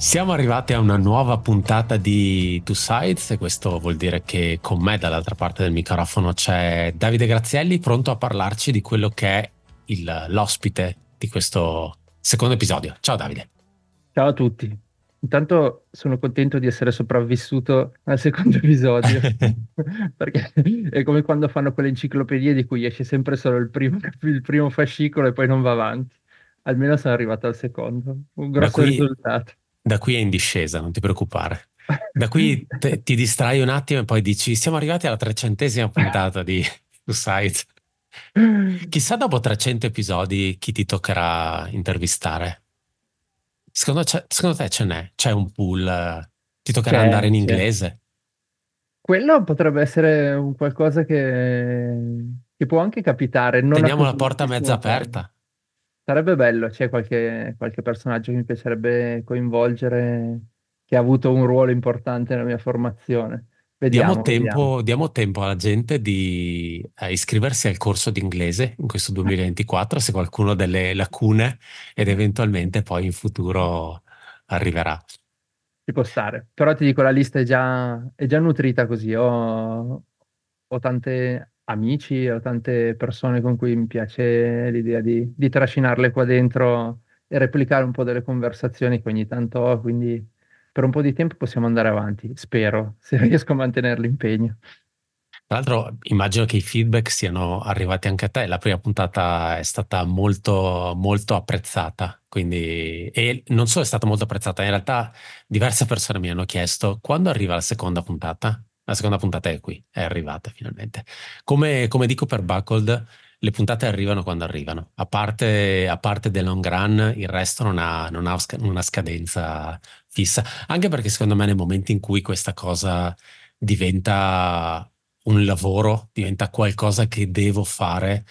Siamo arrivati a una nuova puntata di Two Sides e questo vuol dire che con me dall'altra parte del microfono c'è Davide Grazielli pronto a parlarci di quello che è il, l'ospite di questo secondo episodio. Ciao Davide. Ciao a tutti. Intanto sono contento di essere sopravvissuto al secondo episodio, perché è come quando fanno quelle enciclopedie di cui esce sempre solo il primo, il primo fascicolo e poi non va avanti. Almeno sono arrivato al secondo, un grosso qui, risultato. Da qui è in discesa, non ti preoccupare. Da qui te, ti distrai un attimo e poi dici siamo arrivati alla trecentesima puntata di Suicide. Chissà dopo 300 episodi chi ti toccherà intervistare. Secondo, secondo, te ce n'è? C'è un pool? Ti toccherà c'è, andare in inglese? C'è. Quello potrebbe essere un qualcosa che, che può anche capitare. Non Teniamo la porta mezza aperta. Sarebbe bello, c'è qualche, qualche personaggio che mi piacerebbe coinvolgere che ha avuto un ruolo importante nella mia formazione. Vediamo, diamo, tempo, vediamo. diamo tempo alla gente di iscriversi al corso di inglese in questo 2024 se qualcuno ha delle lacune ed eventualmente poi in futuro arriverà. Ci può stare, però ti dico la lista è già, è già nutrita così, ho, ho, tante amici, ho tante persone con cui mi piace l'idea di, di trascinarle qua dentro e replicare un po' delle conversazioni che ogni tanto ho, quindi per un po' di tempo possiamo andare avanti, spero, se riesco a mantenere l'impegno. Tra l'altro immagino che i feedback siano arrivati anche a te, la prima puntata è stata molto, molto apprezzata, quindi, e non solo è stata molto apprezzata, in realtà diverse persone mi hanno chiesto quando arriva la seconda puntata? La seconda puntata è qui, è arrivata finalmente. Come, come dico per Buckled, le puntate arrivano quando arrivano. A parte, a parte The Long Run, il resto non ha, non ha una scadenza fissa. Anche perché secondo me nel momento in cui questa cosa diventa un lavoro, diventa qualcosa che devo fare,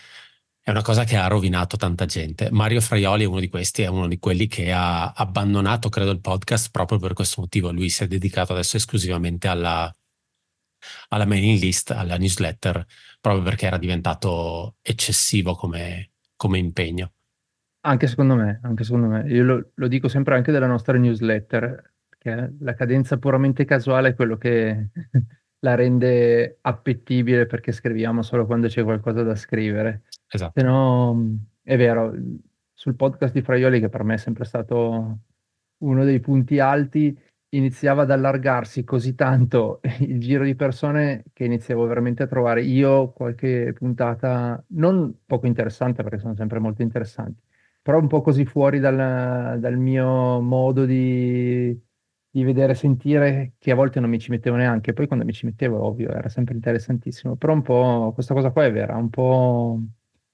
è una cosa che ha rovinato tanta gente. Mario Fraioli è uno di questi, è uno di quelli che ha abbandonato, credo, il podcast proprio per questo motivo. Lui si è dedicato adesso esclusivamente alla, alla mailing list, alla newsletter, proprio perché era diventato eccessivo come, come impegno. Anche secondo me, anche secondo me. Io lo, lo, dico sempre anche della nostra newsletter, che la cadenza puramente casuale è quello che la rende appetibile perché scriviamo solo quando c'è qualcosa da scrivere. Esatto. Se no, è vero, sul podcast di Fraioli, che per me è sempre stato uno dei punti alti, iniziava ad allargarsi così tanto il giro di persone che iniziavo veramente a trovare. Io qualche puntata non poco interessante perché sono sempre molto interessanti, però un po' così fuori dal, dal mio modo di, di vedere sentire che a volte non mi ci mettevo neanche, poi quando mi ci mettevo ovvio era sempre interessantissimo, però un po' questa cosa qua è vera, un po'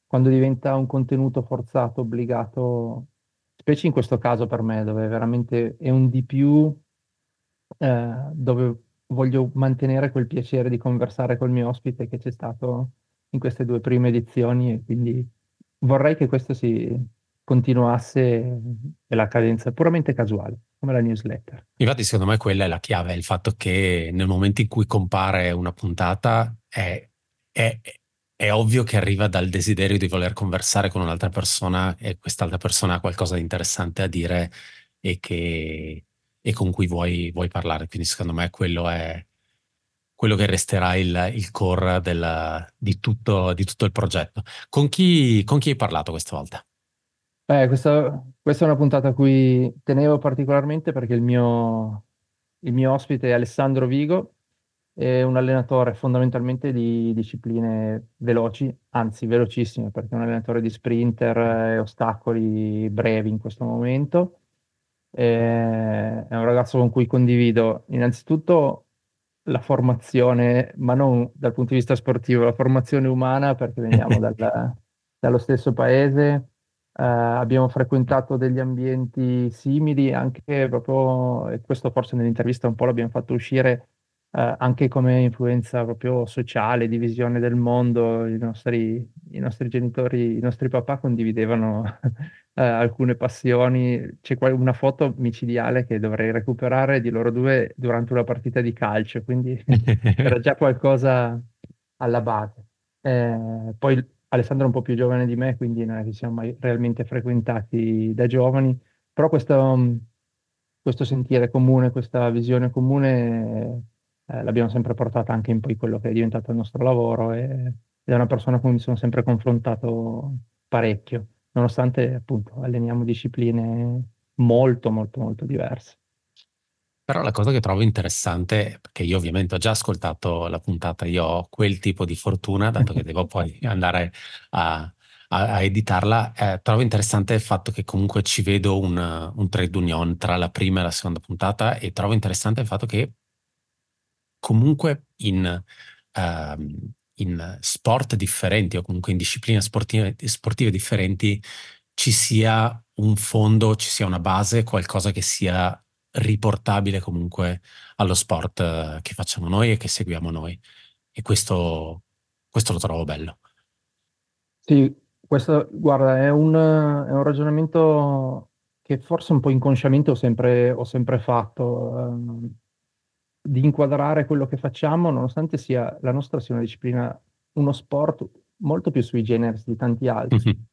quando diventa un contenuto forzato, obbligato, specie in questo caso per me dove veramente è un di più eh, dove voglio mantenere quel piacere di conversare col mio ospite che c'è stato in queste due prime edizioni e quindi vorrei che questo si continuasse la cadenza puramente casuale, come la newsletter. Infatti secondo me quella è la chiave, il fatto che nel momento in cui compare una puntata è, è, è ovvio che arriva dal desiderio di voler conversare con un'altra persona e quest'altra persona ha qualcosa di interessante a dire e che e con cui vuoi, vuoi parlare. Quindi secondo me quello è quello che resterà il, il core del, di, tutto, di, tutto, il progetto. Con chi, con chi hai parlato questa volta? Beh, questa, questa, è una puntata a cui tenevo particolarmente perché il mio, il mio ospite è Alessandro Vigo, è un allenatore fondamentalmente di discipline veloci, anzi velocissime, perché è un allenatore di sprinter e ostacoli brevi in questo momento è un ragazzo con cui condivido innanzitutto la formazione, ma non dal punto di vista sportivo, la formazione umana, perché veniamo dal, dallo stesso paese, Uh, abbiamo frequentato degli ambienti simili, anche proprio, e questo forse nell'intervista un po' l'abbiamo fatto uscire, uh, anche come influenza proprio sociale, di visione del mondo. I nostri, i nostri genitori, i nostri papà condividevano eh, alcune passioni. C'è una foto micidiale che dovrei recuperare di loro due durante una partita di calcio, quindi era già qualcosa alla base. Eh, poi Alessandro è un po' più giovane di me, quindi non è che siamo mai realmente frequentati da giovani, però questo, questo sentire comune, questa visione comune eh, l'abbiamo sempre portata anche in poi quello che è diventato il nostro lavoro e, ed è una persona con cui mi sono sempre confrontato parecchio, nonostante appunto alleniamo discipline molto molto molto diverse. Però la cosa che trovo interessante, perché io ovviamente ho già ascoltato la puntata, io ho quel tipo di fortuna, dato che devo poi andare a, a, a editarla, eh, trovo interessante il fatto che comunque ci vedo un, un trade union tra la prima e la seconda puntata e trovo interessante il fatto che comunque in, uh, in sport differenti o comunque in discipline sportive, sportive differenti ci sia un fondo, ci sia una base, qualcosa che sia riportabile comunque allo sport eh, che facciamo noi e che seguiamo noi. E questo, questo lo trovo bello. Sì, questo, guarda, è un, è un ragionamento che forse un po' inconsciamente ho sempre, ho sempre fatto, eh, di inquadrare quello che facciamo, nonostante sia, la nostra sia una disciplina, uno sport molto più sui generis di tanti altri. Mm-hmm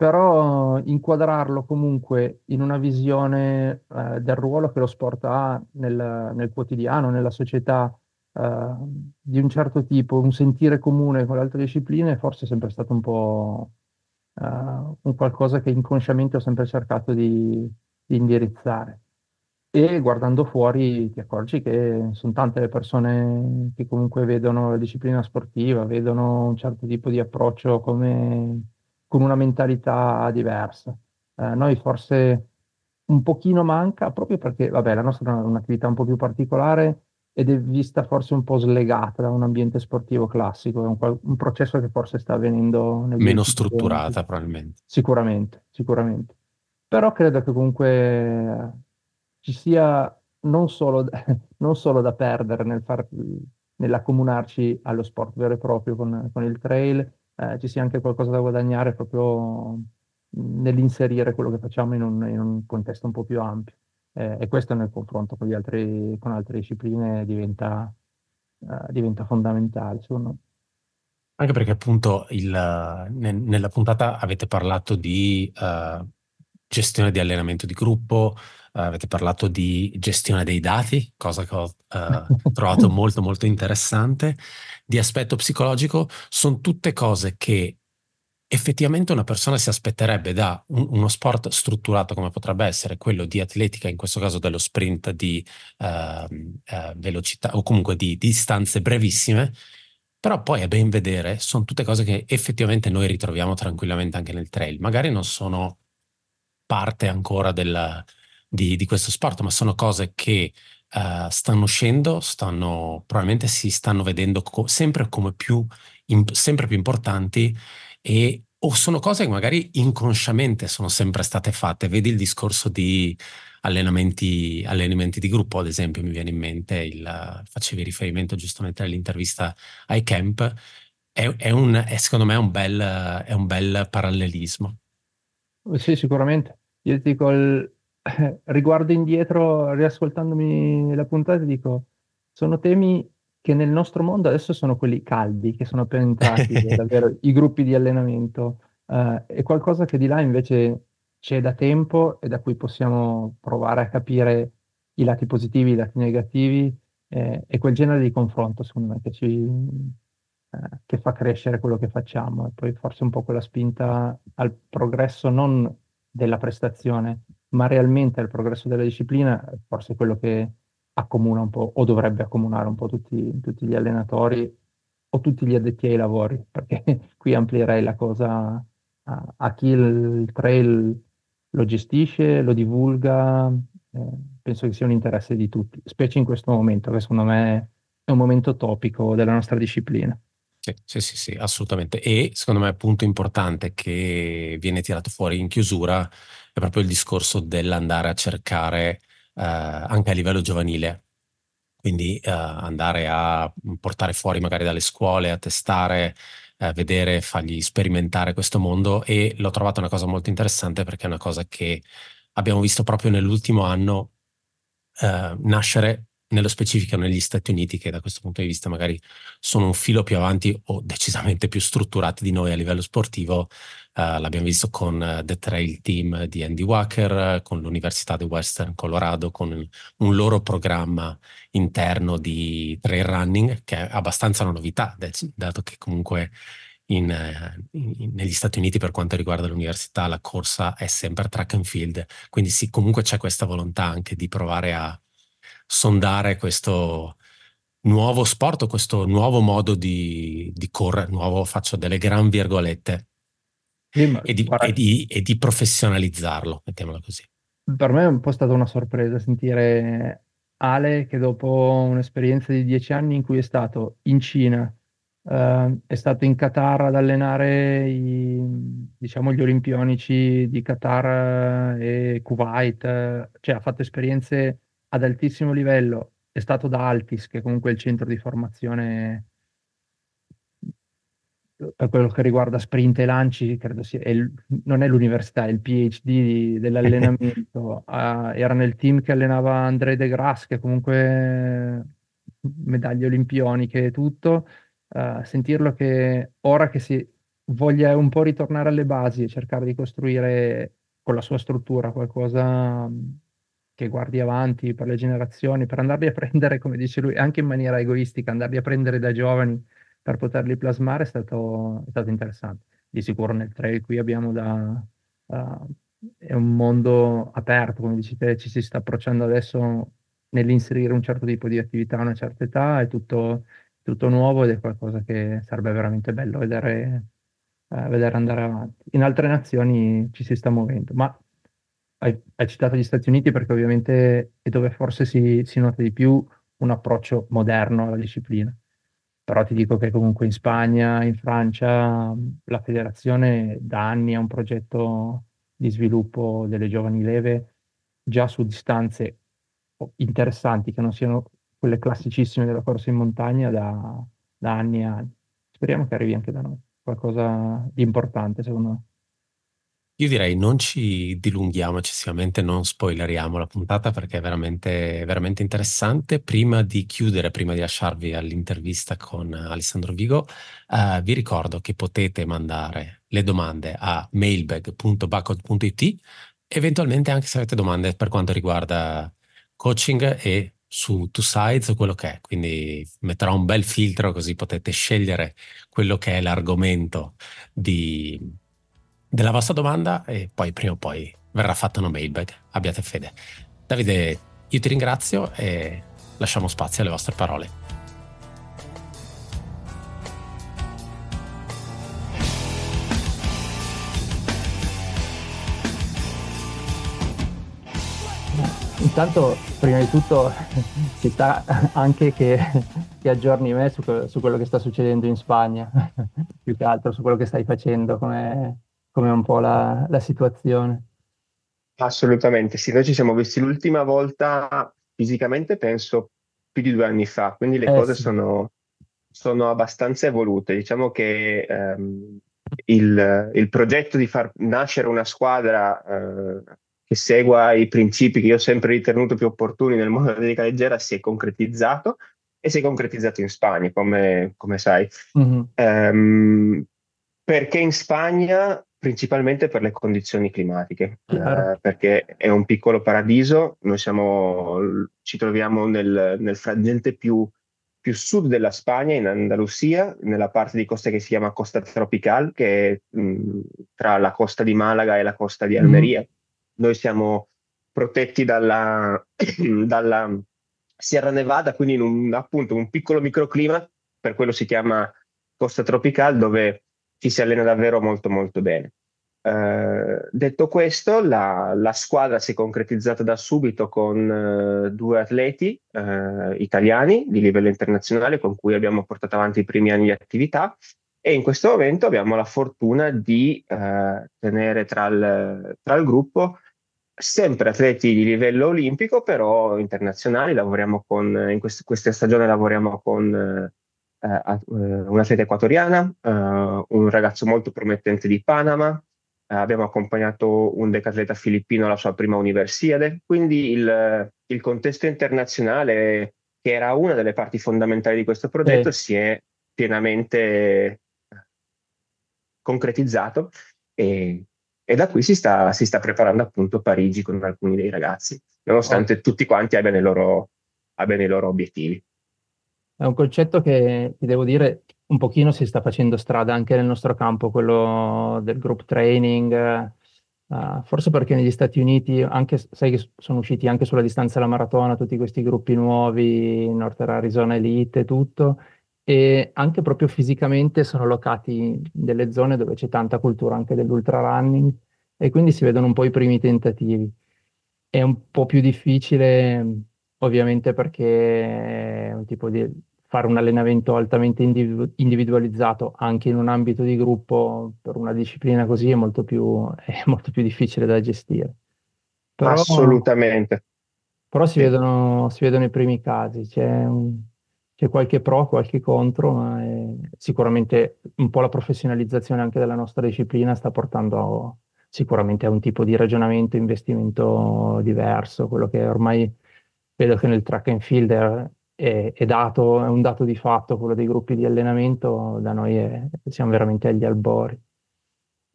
però inquadrarlo comunque in una visione eh, del ruolo che lo sport ha nel, nel quotidiano, nella società, eh, di un certo tipo, un sentire comune con le altre discipline, forse è sempre stato un po' eh, un qualcosa che inconsciamente ho sempre cercato di, di indirizzare. E guardando fuori ti accorgi che sono tante le persone che comunque vedono la disciplina sportiva, vedono un certo tipo di approccio come con una mentalità diversa. Eh, noi forse un pochino manca, proprio perché, vabbè, la nostra è un'attività un po' più particolare ed è vista forse un po' slegata da un ambiente sportivo classico, è un, un processo che forse sta avvenendo nel Meno strutturata, probabilmente. Sicuramente, sicuramente. Però credo che comunque ci sia non solo, non solo da perdere nel far, nell'accomunarci allo sport vero e proprio con, con il trail, eh, ci sia anche qualcosa da guadagnare proprio nell'inserire quello che facciamo in un, in un contesto un po' più ampio. Eh, e questo nel confronto con, altri, con altre discipline diventa, uh, diventa fondamentale, secondo me. Anche perché appunto il, ne, nella puntata avete parlato di uh, gestione di allenamento di gruppo, avete parlato di gestione dei dati, cosa che ho uh, trovato molto molto interessante, di aspetto psicologico, sono tutte cose che effettivamente una persona si aspetterebbe da un, uno sport strutturato come potrebbe essere quello di atletica, in questo caso dello sprint di uh, velocità o comunque di, di distanze brevissime, però poi a ben vedere sono tutte cose che effettivamente noi ritroviamo tranquillamente anche nel trail. Magari non sono parte ancora del, di, di, questo sport, ma sono cose che uh, stanno uscendo, stanno, probabilmente si stanno vedendo co- sempre più, in, sempre più importanti e o sono cose che magari inconsciamente sono sempre state fatte. Vedi il discorso di allenamenti, allenamenti di gruppo, ad esempio, mi viene in mente, il, facevi riferimento giustamente all'intervista ai camp, è, è, un, è secondo me un bel, è un bel parallelismo. Sì, sicuramente. Io ti dico, riguardo indietro, riascoltandomi la puntata, dico, sono temi che nel nostro mondo adesso sono quelli caldi, che sono appena entrati, davvero, i gruppi di allenamento. Uh, è qualcosa che di là invece c'è da tempo e da cui possiamo provare a capire i lati positivi, i lati negativi eh, e quel genere di confronto, secondo me, che, ci, eh, che fa crescere quello che facciamo e poi forse un po' quella spinta al progresso non della prestazione, ma realmente al progresso della disciplina, forse quello che accomuna un po' o dovrebbe accomunare un po' tutti, tutti gli allenatori o tutti gli addetti ai lavori, perché qui amplierei la cosa a, a chi il, il, trail lo gestisce, lo divulga, eh, penso che sia un interesse di tutti, specie in questo momento, che secondo me è un momento topico della nostra disciplina. Sì, sì, sì, sì, assolutamente. E secondo me il punto importante che viene tirato fuori in chiusura è proprio il discorso dell'andare a cercare eh, anche a livello giovanile, quindi eh, andare a portare fuori magari dalle scuole, a testare, eh, vedere, fargli sperimentare questo mondo. E l'ho trovata una cosa molto interessante perché è una cosa che abbiamo visto proprio nell'ultimo anno eh, nascere nello specifico negli Stati Uniti, che da questo punto di vista magari sono un filo più avanti o decisamente più strutturati di noi a livello sportivo, l'abbiamo visto con uh, The Trail Team di Andy Walker, con l'Università di Western Colorado, con un loro programma interno di trail running, che è abbastanza una novità, dato che comunque in, in, negli Stati Uniti per quanto riguarda l'università la corsa è sempre track and field, quindi sì, comunque c'è questa volontà anche di provare a sondare questo nuovo sport, questo nuovo modo di, di correre, nuovo faccio delle gran virgolette, sì, e, di, e, di, e di professionalizzarlo, mettiamola così. Per me è un po' stata una sorpresa sentire Ale che dopo un'esperienza di dieci anni in cui è stato in Cina, eh, è stato in Qatar ad allenare i, diciamo, gli olimpionici di Qatar e Kuwait, eh, cioè ha fatto esperienze ad altissimo livello, è stato da Altis, che comunque è il centro di formazione per quello che riguarda sprint e lanci, credo sia, è non è l'università, è il PhD dell'allenamento. uh, era nel team che allenava André De Grasse, che comunque medaglie olimpioniche e tutto. Uh, sentirlo che ora che si voglia un po' ritornare alle basi e cercare di costruire con la sua struttura qualcosa che guardi avanti per le generazioni, per andarli a prendere, come dice lui, anche in maniera egoistica, andarli a prendere da giovani per poterli plasmare è stato, è stato interessante. Di sicuro nel trail qui abbiamo da... Uh, è un mondo aperto, come dici te, ci si sta approcciando adesso nell'inserire un certo tipo di attività a una certa età, è tutto, tutto nuovo ed è qualcosa che sarebbe veramente bello vedere, uh, vedere andare avanti. In altre nazioni ci si sta muovendo, ma hai, hai, citato gli Stati Uniti perché ovviamente è dove forse si, si nota di più un approccio moderno alla disciplina però ti dico che comunque in Spagna, in Francia, la federazione da anni ha un progetto di sviluppo delle giovani leve già su distanze interessanti, che non siano quelle classicissime della corsa in montagna da, da anni e anni. Speriamo che arrivi anche da noi, qualcosa di importante secondo me. Io direi non ci dilunghiamo eccessivamente, non spoileriamo la puntata perché è veramente, veramente interessante. Prima di chiudere, prima di lasciarvi all'intervista con Alessandro Vigo, eh, vi ricordo che potete mandare le domande a mailbag.bacot.it, eventualmente anche se avete domande per quanto riguarda coaching e su Two Sides o quello che è. Quindi metterò un bel filtro così potete scegliere quello che è l'argomento di della vostra domanda e poi prima o poi verrà fatta una mailbag. Abbiate fede. Davide, io ti ringrazio e lasciamo spazio alle vostre parole. Intanto, prima di tutto, ci sta anche che, che aggiorni me su, su, quello che sta succedendo in Spagna, più che altro su quello che stai facendo, come, come un po' la, la situazione. Assolutamente, sì, noi ci siamo visti l'ultima volta fisicamente, penso più di due anni fa, quindi le eh, cose sì. sono, sono, abbastanza evolute. Diciamo che ehm, il, il, progetto di far nascere una squadra eh, che segua i principi che io ho sempre ritenuto più opportuni nel mondo della dedica leggera si è concretizzato e si è concretizzato in Spagna, come, come sai. Mm-hmm. Um, perché in Spagna principalmente per le condizioni climatiche, eh, perché è un piccolo paradiso, noi siamo, ci troviamo nel, nel frangente più, più, sud della Spagna, in Andalusia, nella parte di costa che si chiama Costa Tropical, che è mh, tra la costa di Malaga e la costa di Almeria. Mm. Noi siamo protetti dalla, dalla, Sierra Nevada, quindi in un, appunto un piccolo microclima, per quello si chiama Costa Tropical, dove ci si allena davvero molto molto bene. Uh, detto questo, la, la, squadra si è concretizzata da subito con uh, due atleti uh, italiani di livello internazionale con cui abbiamo portato avanti i primi anni di attività e in questo momento abbiamo la fortuna di tenere tra il, tra il, gruppo sempre atleti di livello olimpico, però internazionali. Lavoriamo con, in quest, questa stagione lavoriamo con uh, un'atleta equatoriana, uh, un ragazzo molto promettente di Panama, abbiamo accompagnato un decatleta filippino alla sua prima Universiade, quindi il, il, contesto internazionale, che era una delle parti fondamentali di questo progetto, sì. si è pienamente concretizzato e, e da qui si sta, si sta, preparando appunto Parigi con alcuni dei ragazzi, nonostante oh. tutti quanti abbiano i, loro, abbiano i loro obiettivi. È un concetto che, ti devo dire, un pochino si sta facendo strada anche nel nostro campo, quello del group training, uh, forse perché negli Stati Uniti, anche, sai che sono usciti anche sulla distanza della maratona tutti questi gruppi nuovi, Northern Arizona Elite e tutto, e anche proprio fisicamente sono locati in delle zone dove c'è tanta cultura anche dell'ultra running e quindi si vedono un po' i primi tentativi. È un po' più difficile ovviamente perché è un tipo di fare un allenamento altamente individu- individualizzato anche in un ambito di gruppo per una disciplina così è molto più, è molto più difficile da gestire. Però, Assolutamente. Però si, vedono, si vedono i primi casi, c'è, un, c'è qualche pro, qualche contro, ma sicuramente un po' la professionalizzazione anche della nostra disciplina sta portando a, sicuramente a un tipo di ragionamento, investimento diverso, quello che ormai vedo che nel track and field è, è, è, dato, è un dato di fatto quello dei gruppi di allenamento, da noi è, siamo veramente agli albori.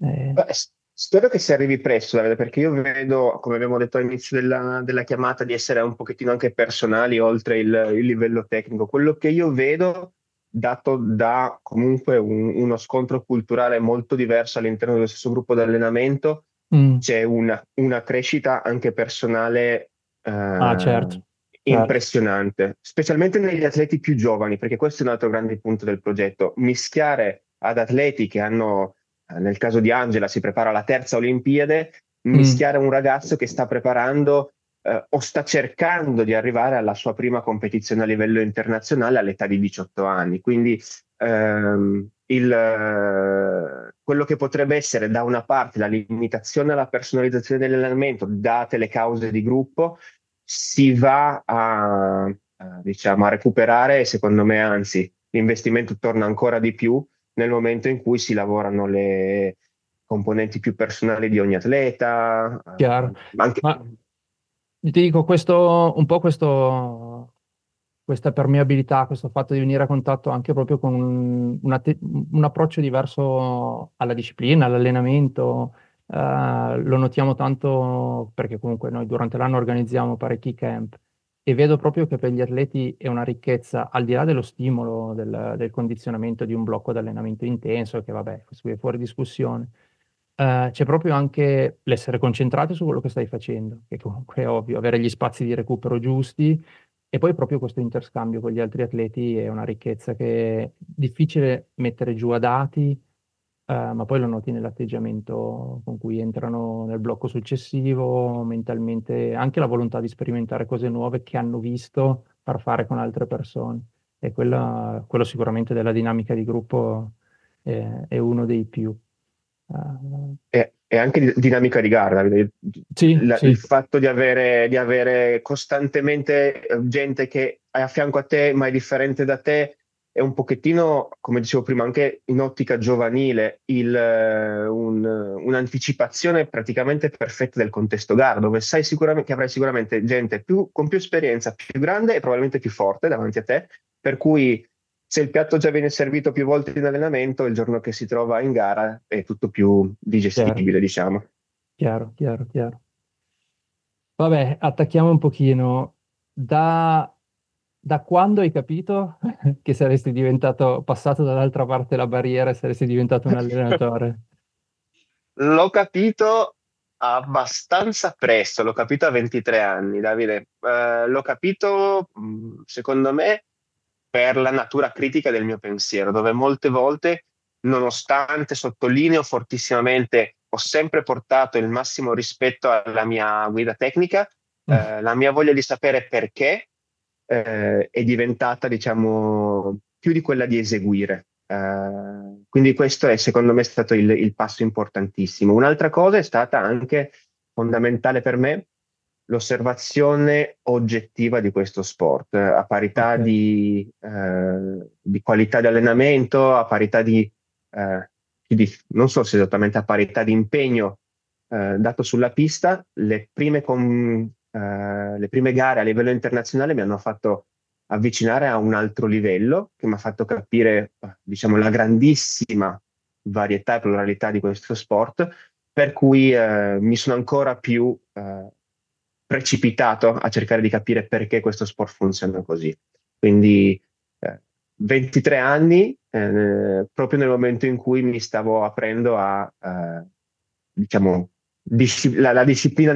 Eh. Spero che si arrivi presto, Davide, perché io vedo, come abbiamo detto all'inizio della, della chiamata, di essere un pochettino anche personali oltre il, il, livello tecnico. Quello che io vedo, dato da comunque un, uno scontro culturale molto diverso all'interno dello stesso gruppo di allenamento, mm. c'è una, una, crescita anche personale eh, ah, certo. Certo. impressionante, specialmente negli atleti più giovani, perché questo è un altro grande punto del progetto, mischiare ad atleti che hanno, eh, nel caso di Angela, si prepara alla terza Olimpiade, mm. mischiare un ragazzo che sta preparando eh, o sta cercando di arrivare alla sua prima competizione a livello internazionale all'età di 18 anni. Quindi ehm, il, eh, quello che potrebbe essere da una parte la limitazione alla personalizzazione dell'allenamento, date le cause di gruppo, si va a, a, diciamo, a recuperare e secondo me anzi l'investimento torna ancora di più nel momento in cui si lavorano le componenti più personali di ogni atleta. Chiaro. Anche... Ma ti dico, questo, un po' questo, questa permeabilità, questo fatto di venire a contatto anche proprio con un, un, un approccio diverso alla disciplina, all'allenamento, Uh, lo notiamo tanto perché comunque noi durante l'anno organizziamo parecchi camp e vedo proprio che per gli atleti è una ricchezza, al di là dello stimolo del, del condizionamento di un blocco di allenamento intenso, che vabbè, questo è fuori discussione, uh, c'è proprio anche l'essere concentrati su quello che stai facendo, che comunque è ovvio, avere gli spazi di recupero giusti e poi proprio questo interscambio con gli altri atleti è una ricchezza che è difficile mettere giù a dati, Uh, ma poi lo noti nell'atteggiamento con cui entrano nel blocco successivo, mentalmente, anche la volontà di sperimentare cose nuove che hanno visto far fare con altre persone. E quella, quello sicuramente della dinamica di gruppo è, è uno dei più. Uh, e, e, anche dinamica di gara, sì, La, sì. il fatto di avere, di avere costantemente eh, gente che è a fianco a te ma è differente da te, è un pochettino, come dicevo prima, anche in ottica giovanile, il, eh, un, un'anticipazione praticamente perfetta del contesto gara, dove sai sicuramente che avrai sicuramente gente più, con più esperienza, più grande e probabilmente più forte davanti a te, per cui se il piatto già viene servito più volte in allenamento, il giorno che si trova in gara è tutto più digestibile, chiaro. diciamo. Chiaro, chiaro, chiaro. Vabbè, attacchiamo un pochino. Da da quando hai capito che saresti diventato passato dall'altra parte della barriera e saresti diventato un allenatore? l'ho capito abbastanza presto, l'ho capito a 23 anni, Davide. Uh, l'ho capito, mm, secondo me, per la natura critica del mio pensiero, dove molte volte, nonostante sottolineo fortissimamente, ho sempre portato il massimo rispetto alla mia guida tecnica, mm. uh, la mia voglia di sapere perché eh, è diventata, diciamo, più di quella di eseguire. Uh, quindi questo è secondo me stato il, il, passo importantissimo. Un'altra cosa è stata anche fondamentale per me l'osservazione oggettiva di questo sport, a parità okay. di, uh, di, qualità di allenamento, a parità di, uh, di, non so se esattamente a parità di impegno dato sulla pista, le prime com- eh, le prime gare a livello internazionale mi hanno fatto avvicinare a un altro livello che mi ha fatto capire, diciamo, la grandissima varietà e pluralità di questo sport, per cui eh, mi sono ancora più eh, precipitato a cercare di capire perché questo sport funziona così. Quindi 23 anni, eh, proprio nel momento in cui mi stavo aprendo a, eh, diciamo, la, la, disciplina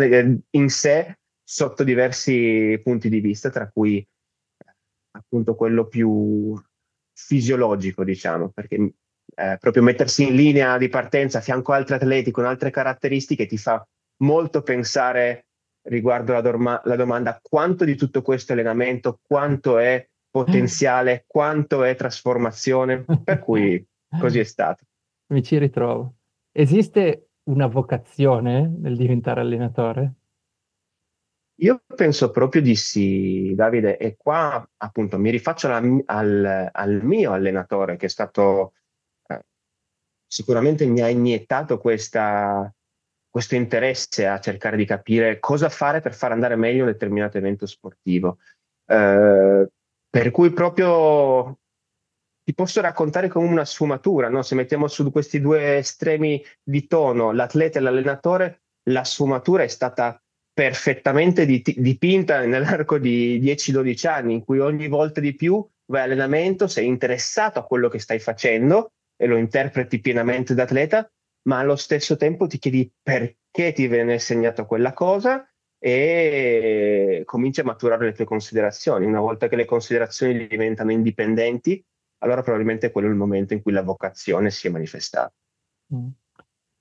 in sé sotto diversi punti di vista, tra cui eh, appunto quello più fisiologico, diciamo, perché eh, proprio mettersi in linea di partenza a fianco a altri atleti con altre caratteristiche ti fa molto pensare riguardo la, dorma- la domanda quanto di tutto questo allenamento, quanto è potenziale, quanto è trasformazione, per cui così è stato. Mi ci ritrovo. Esiste una vocazione nel diventare allenatore? Io penso proprio di sì, Davide, e qua appunto mi rifaccio la, al, al, mio allenatore che è stato eh, sicuramente mi ha iniettato questa, questo interesse a cercare di capire cosa fare per far andare meglio un determinato evento sportivo. Eh, per cui proprio ti posso raccontare come una sfumatura, no? se mettiamo su questi due estremi di tono, l'atleta e l'allenatore, la sfumatura è stata perfettamente dipinta nell'arco di 10-12 anni, in cui ogni volta di più vai allenamento, sei interessato a quello che stai facendo e lo interpreti pienamente da atleta, ma allo stesso tempo ti chiedi perché ti viene insegnato quella cosa e cominci a maturare le tue considerazioni. Una volta che le considerazioni diventano indipendenti, allora probabilmente quello è il momento in cui la vocazione si è manifestata. Mm.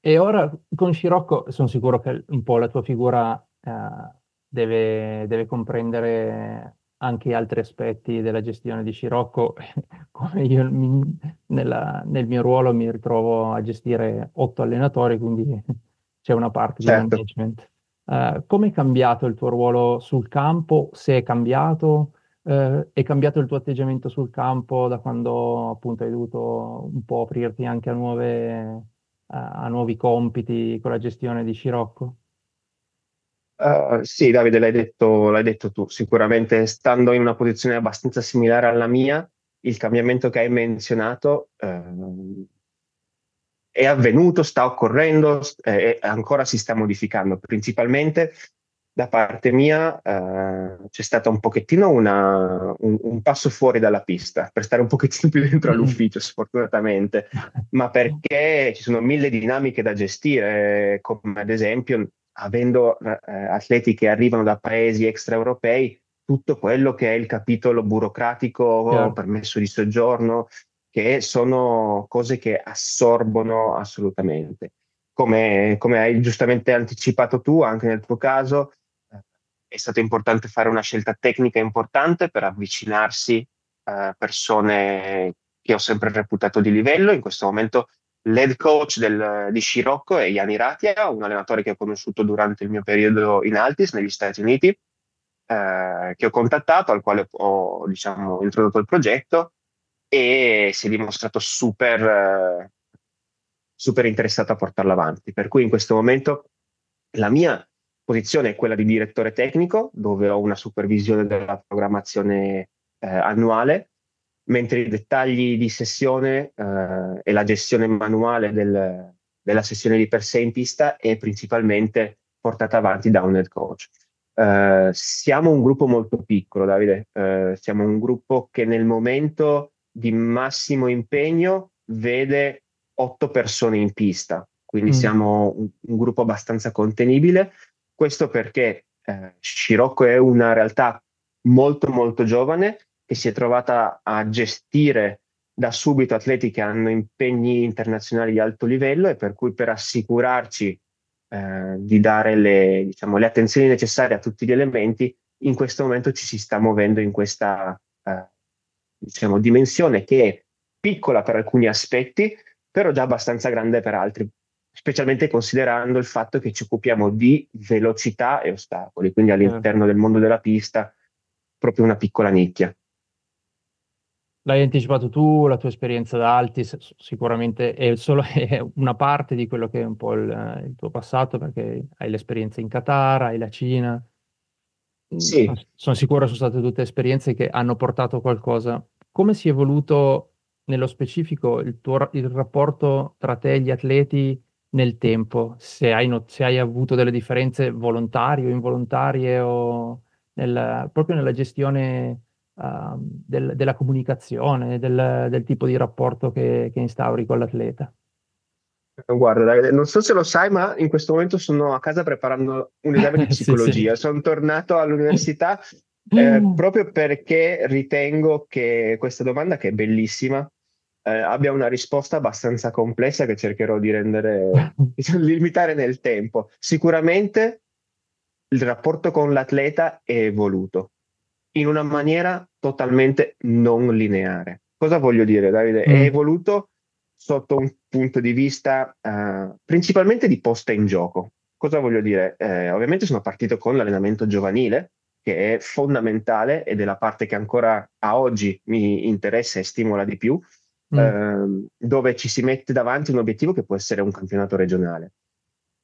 E ora con Scirocco sono sicuro che un po' la tua figura eh, deve, deve, comprendere anche altri aspetti della gestione di Scirocco, come io mi, nella, nel mio ruolo mi ritrovo a gestire otto allenatori, quindi c'è una parte certo. di management. Uh, come è cambiato il tuo ruolo sul campo? Se è cambiato, uh, è cambiato il tuo atteggiamento sul campo da quando appunto hai dovuto un po' aprirti anche a, nuove, uh, a nuovi compiti con la gestione di Scirocco? Sì, Davide, l'hai detto, l'hai detto tu. Sicuramente stando in una posizione abbastanza similare alla mia, il cambiamento che hai menzionato ehm, è avvenuto, sta occorrendo e ancora si sta modificando. Principalmente da parte mia eh, c'è stato un pochettino una, un, un, passo fuori dalla pista, per stare un pochettino più dentro all'ufficio, sfortunatamente, ma perché ci sono mille dinamiche da gestire, come ad esempio avendo eh, atleti che arrivano da paesi extraeuropei, tutto quello che è il capitolo burocratico, yeah. permesso di soggiorno, che sono cose che assorbono assolutamente. Come, come hai giustamente anticipato tu, anche nel tuo caso, eh, è stato importante fare una scelta tecnica importante per avvicinarsi a persone che ho sempre reputato di livello. In questo momento l'head coach del, di Scirocco è Yanni Ratia, un allenatore che ho conosciuto durante il mio periodo in Altis negli Stati Uniti, eh, che ho contattato, al quale ho diciamo, introdotto il progetto e si è dimostrato super, eh, super interessato a portarlo avanti. Per cui in questo momento la mia posizione è quella di direttore tecnico, dove ho una supervisione della programmazione eh, annuale, mentre i dettagli di sessione eh, e la gestione manuale del, della sessione di per sé in pista è principalmente portata avanti da un head coach. Uh, siamo un gruppo molto piccolo, Davide, uh, siamo un gruppo che nel momento di massimo impegno vede otto persone in pista, quindi mm. siamo un, un, gruppo abbastanza contenibile. Questo perché eh, Scirocco è una realtà molto molto giovane che si è trovata a gestire da subito atleti che hanno impegni internazionali di alto livello e per cui per assicurarci eh, di dare le, diciamo, le attenzioni necessarie a tutti gli elementi, in questo momento ci si sta muovendo in questa eh, diciamo, dimensione che è piccola per alcuni aspetti, però già abbastanza grande per altri, specialmente considerando il fatto che ci occupiamo di velocità e ostacoli, quindi all'interno del mondo della pista proprio una piccola nicchia. L'hai anticipato tu, la tua esperienza da Altis sicuramente è solo è una parte di quello che è un po' il, il tuo passato, perché hai l'esperienza in Qatar, hai la Cina, sì. Sono sicuro sono state tutte esperienze che hanno portato qualcosa. Come si è evoluto nello specifico il, tuo, il rapporto tra te e gli atleti nel tempo, se hai, not- se hai avuto delle differenze volontarie o involontarie o nel, proprio nella gestione uh, del, della comunicazione, del, del, tipo di rapporto che, che instauri con l'atleta. Guarda, non so se lo sai, ma in questo momento sono a casa preparando un esame di psicologia. sì, sì. Sono tornato all'università eh, proprio perché ritengo che questa domanda, che è bellissima, eh, abbia una risposta abbastanza complessa che cercherò di rendere, di limitare nel tempo. Sicuramente il rapporto con l'atleta è evoluto in una maniera totalmente non lineare. Cosa voglio dire, Davide? Mm. È evoluto sotto un punto di vista uh, principalmente di posta in gioco. Cosa voglio dire? Eh, ovviamente sono partito con l'allenamento giovanile, che è fondamentale ed è la parte che ancora a oggi mi interessa e stimola di più, mm. eh, dove ci si mette davanti un obiettivo che può essere un campionato regionale.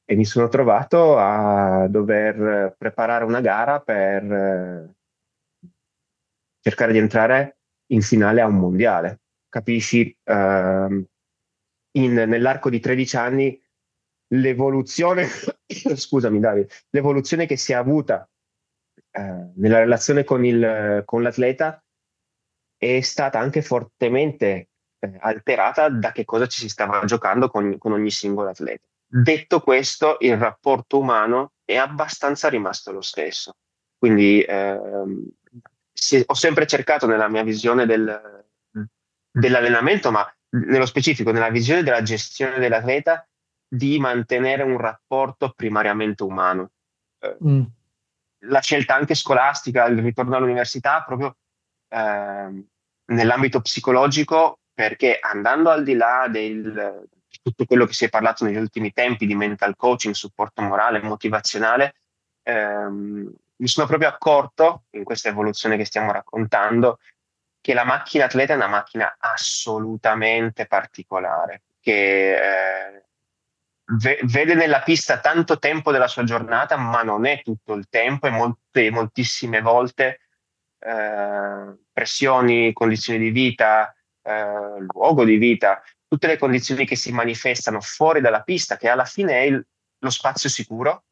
E mi sono trovato a dover preparare una gara per eh, cercare di entrare in finale a un mondiale. Capisci? Uh, in, nell'arco di 13 anni l'evoluzione, scusami Davide, l'evoluzione che si è avuta uh, nella relazione con, il, con, l'atleta è stata anche fortemente eh, alterata da che cosa ci si stava giocando con, con ogni singolo atleta. Detto questo, il rapporto umano è abbastanza rimasto lo stesso. Quindi ehm, si, ho sempre cercato nella mia visione del, dell'allenamento, ma nello specifico nella visione della gestione dell'atleta, di mantenere un rapporto primariamente umano. Eh, mm. La scelta anche scolastica, il ritorno all'università, proprio eh, nell'ambito psicologico, perché andando al di là del, di tutto quello che si è parlato negli ultimi tempi di mental coaching, supporto morale, motivazionale, ehm, mi sono proprio accorto, in questa evoluzione che stiamo raccontando, che la macchina atleta è una macchina assolutamente particolare, che eh, ve- vede nella pista tanto tempo della sua giornata, ma non è tutto il tempo e molte, moltissime volte eh, pressioni, condizioni di vita, eh, luogo di vita, tutte le condizioni che si manifestano fuori dalla pista, che alla fine è il, lo spazio sicuro,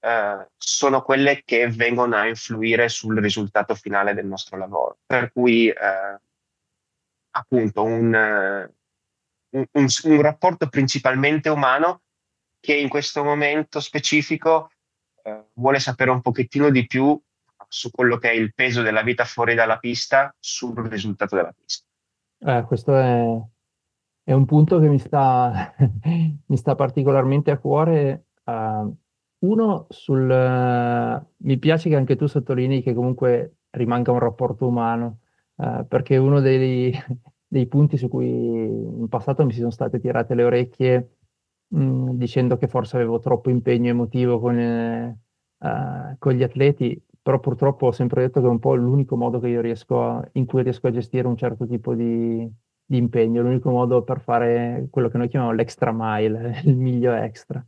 eh, sono quelle che vengono a influire sul risultato finale del nostro lavoro. Per cui, eh, appunto, un, un, un, un, rapporto principalmente umano che in questo momento specifico eh, vuole sapere un pochettino di più su quello che è il peso della vita fuori dalla pista sul risultato della pista. Eh, questo è, è, un punto che mi sta, mi sta particolarmente a cuore. Uh, uno, sul, mi piace che anche tu sottolinei che comunque rimanga un rapporto umano, eh, perché uno dei, dei punti su cui in passato mi si sono state tirate le orecchie mh, mm, dicendo che forse avevo troppo impegno emotivo con, eh, eh, con gli atleti, però purtroppo ho sempre detto che è un po' l'unico modo a, in cui riesco a gestire un certo tipo di, di impegno, l'unico modo per fare quello che noi chiamiamo l'extra mile, il miglio extra.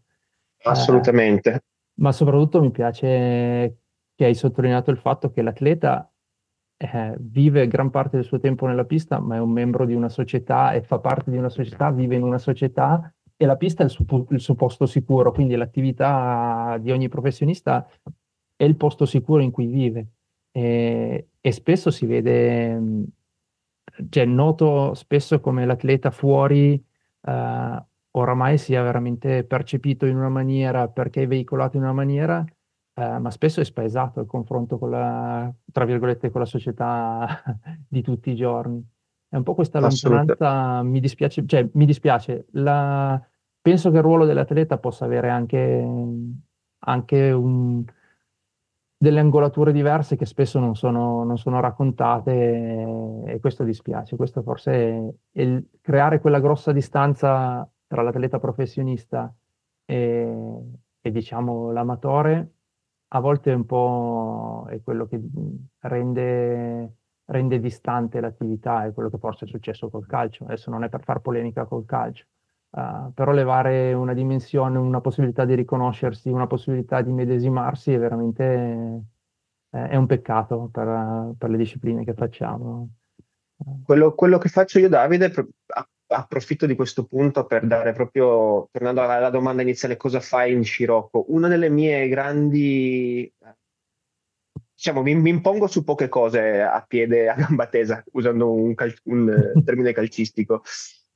Assolutamente. Eh, ma soprattutto mi piace che hai sottolineato il fatto che l'atleta eh, vive gran parte del suo tempo nella pista, ma è un membro di una società e fa parte di una società, vive in una società e la pista è il suo, il suo posto sicuro, quindi l'attività di ogni professionista è il posto sicuro in cui vive. E, e spesso si vede, cioè noto spesso come l'atleta fuori uh, oramai sia veramente percepito in una maniera perché è veicolato in una maniera, eh, ma spesso è spaesato il confronto con la, tra virgolette, con la società di tutti i giorni. È un po' questa lontananza, mi dispiace, cioè mi dispiace, la, penso che il ruolo dell'atleta possa avere anche, anche un, delle angolature diverse che spesso non sono, non sono raccontate e, questo dispiace. Questo forse è, è il, creare quella grossa distanza tra l'atleta professionista e, e diciamo l'amatore a volte è un po' è quello che rende, rende distante l'attività, è quello che forse è successo col calcio. Adesso non è per far polemica col calcio, uh, però levare una dimensione, una possibilità di riconoscersi, una possibilità di medesimarsi è veramente è un peccato per, per le discipline che facciamo. Quello, quello che faccio io, Davide, approfitto di questo punto per dare proprio, tornando alla domanda iniziale, cosa fai in Scirocco? Una delle mie grandi, diciamo, mi, mi, impongo su poche cose a piede, a gamba tesa, usando un, cal- un termine calcistico,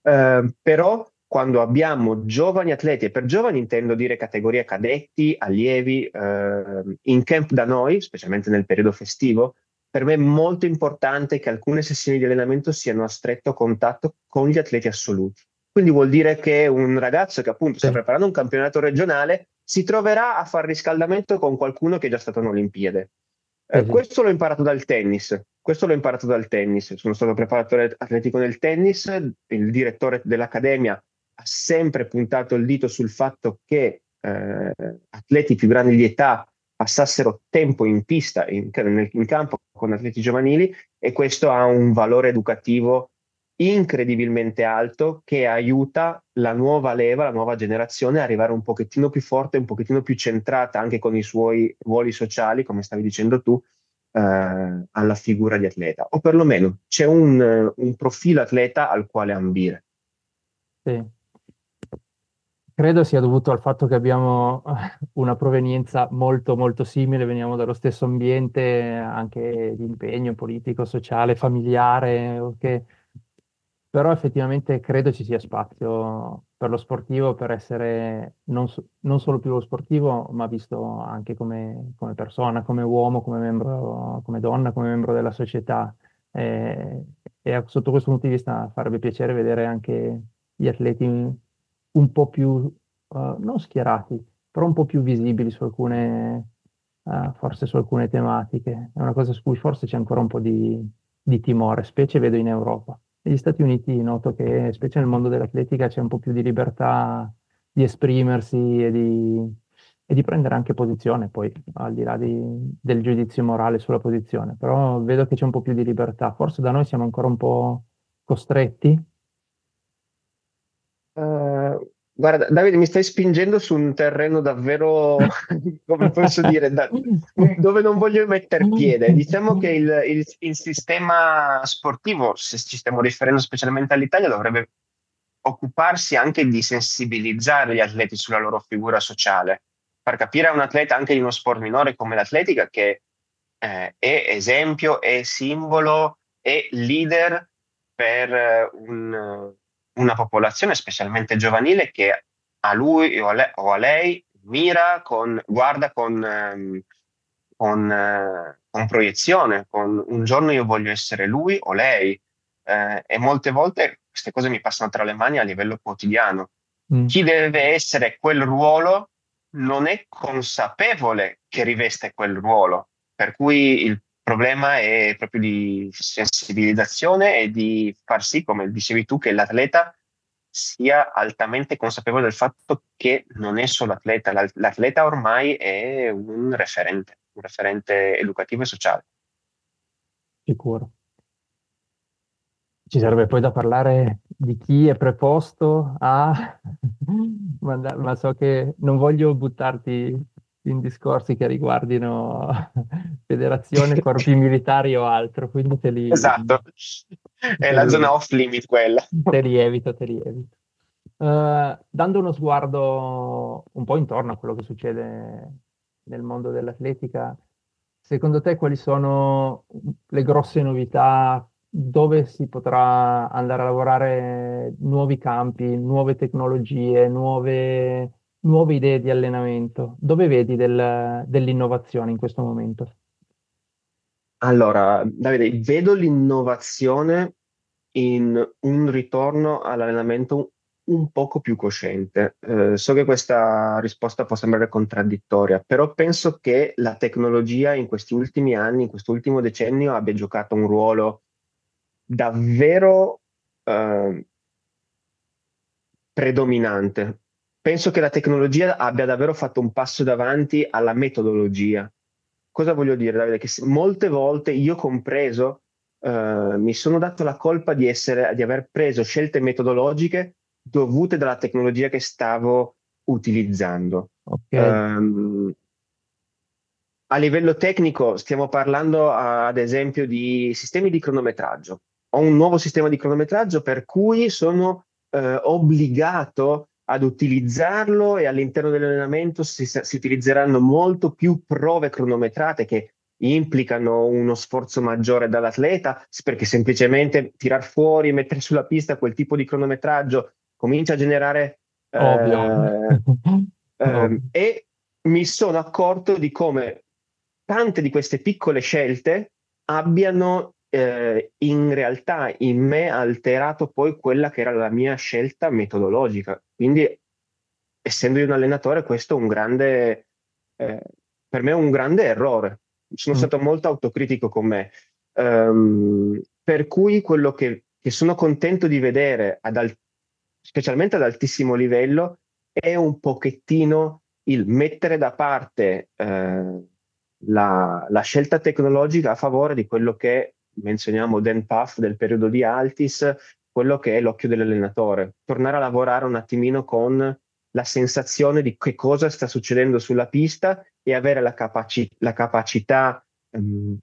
uh, però quando abbiamo giovani atleti, e per giovani intendo dire categoria cadetti, allievi, uh, in camp da noi, specialmente nel periodo festivo, per me è molto importante che alcune sessioni di allenamento siano a stretto contatto con gli atleti assoluti. Quindi vuol dire che un ragazzo che appunto sta preparando un campionato regionale si troverà a fare riscaldamento con qualcuno che è già stato in Olimpiade. Eh, questo l'ho imparato dal tennis. Questo l'ho imparato dal tennis. Sono stato preparatore atletico nel tennis. Il direttore dell'accademia ha sempre puntato il dito sul fatto che eh, atleti più grandi di età passassero tempo in pista, in, in campo con atleti giovanili e questo ha un valore educativo incredibilmente alto che aiuta la nuova leva, la nuova generazione a arrivare un pochettino più forte, un pochettino più centrata anche con i suoi ruoli sociali, come stavi dicendo tu, eh, alla figura di atleta. O perlomeno c'è un, un profilo atleta al quale ambire. Sì. Credo sia dovuto al fatto che abbiamo una provenienza molto molto simile, veniamo dallo stesso ambiente anche di impegno politico, sociale, familiare, okay. però effettivamente credo ci sia spazio per lo sportivo per essere non, so, non solo più lo sportivo, ma visto anche come, come, persona, come uomo, come membro, come donna, come membro della società. E, e sotto questo punto di vista farebbe piacere vedere anche gli atleti un po' più, uh, non schierati, però un po' più visibili su alcune, uh, forse su alcune tematiche. È una cosa su cui forse c'è ancora un po' di, di timore, specie vedo in Europa. Negli Stati Uniti noto che, specie nel mondo dell'atletica, c'è un po' più di libertà di esprimersi e di, e di prendere anche posizione, poi al di là di, del giudizio morale sulla posizione. Però vedo che c'è un po' più di libertà. Forse da noi siamo ancora un po' costretti Uh, guarda, Davide, mi stai spingendo su un terreno davvero, come posso dire, da, dove non voglio mettere piede. Diciamo che il, il, il, sistema sportivo, se ci stiamo riferendo specialmente all'Italia, dovrebbe occuparsi anche di sensibilizzare gli atleti sulla loro figura sociale, far capire a un atleta anche di uno sport minore come l'atletica che eh, è esempio, è simbolo, è leader per un una popolazione specialmente giovanile che a lui o a lei, o a lei mira con, guarda con, ehm, con, eh, con, proiezione, con un giorno io voglio essere lui o lei. Eh, e molte volte queste cose mi passano tra le mani a livello quotidiano. Mm. Chi deve essere quel ruolo non è consapevole che riveste quel ruolo, per cui il problema è proprio di sensibilizzazione e di far sì, come dicevi tu, che l'atleta sia altamente consapevole del fatto che non è solo atleta, l'atleta ormai è un referente, un referente educativo e sociale. Sicuro. Ci sarebbe poi da parlare di chi è preposto a... ma so che non voglio buttarti in discorsi che riguardino federazione, corpi militari o altro, quindi te li... Esatto, è la zona off limit quella. Te li evito, te li evito. Uh, dando uno sguardo un po' intorno a quello che succede nel mondo dell'atletica, secondo te quali sono le grosse novità? Dove si potrà andare a lavorare nuovi campi, nuove tecnologie, nuove nuove idee di allenamento. Dove vedi del, dell'innovazione in questo momento? Allora, Davide, vedo l'innovazione in un ritorno all'allenamento un poco più cosciente. Eh, so che questa risposta può sembrare contraddittoria, però penso che la tecnologia in questi ultimi anni, in questo ultimo decennio, abbia giocato un ruolo davvero eh, predominante penso che la tecnologia abbia davvero fatto un passo davanti alla metodologia. Cosa voglio dire, Davide? Che molte volte io compreso eh, mi sono dato la colpa di, essere, di aver preso scelte metodologiche dovute dalla tecnologia che stavo utilizzando. Okay. Um, a livello tecnico stiamo parlando ad esempio di sistemi di cronometraggio. ho un nuovo sistema di cronometraggio per cui sono eh, obbligato ad utilizzarlo e all'interno dell'allenamento si, si utilizzeranno molto più prove cronometrate che implicano uno sforzo maggiore dall'atleta, perché semplicemente tirar fuori, mettere sulla pista quel tipo di cronometraggio comincia a generare... Eh, eh, e mi sono accorto di come tante di queste piccole scelte abbiano eh, in realtà in me alterato poi quella che era la mia scelta metodologica. Quindi, essendo io un allenatore, questo è un grande, eh, per me è un grande errore. Sono mm. stato molto autocritico con me. Um, per cui quello che, che, sono contento di vedere, ad al- specialmente ad altissimo livello, è un pochettino il mettere da parte eh, la, la, scelta tecnologica a favore di quello che menzioniamo Dan Puff del periodo di Altis, quello che è l'occhio dell'allenatore, tornare a lavorare un attimino con la sensazione di che cosa sta succedendo sulla pista e avere la, capaci- la capacità um,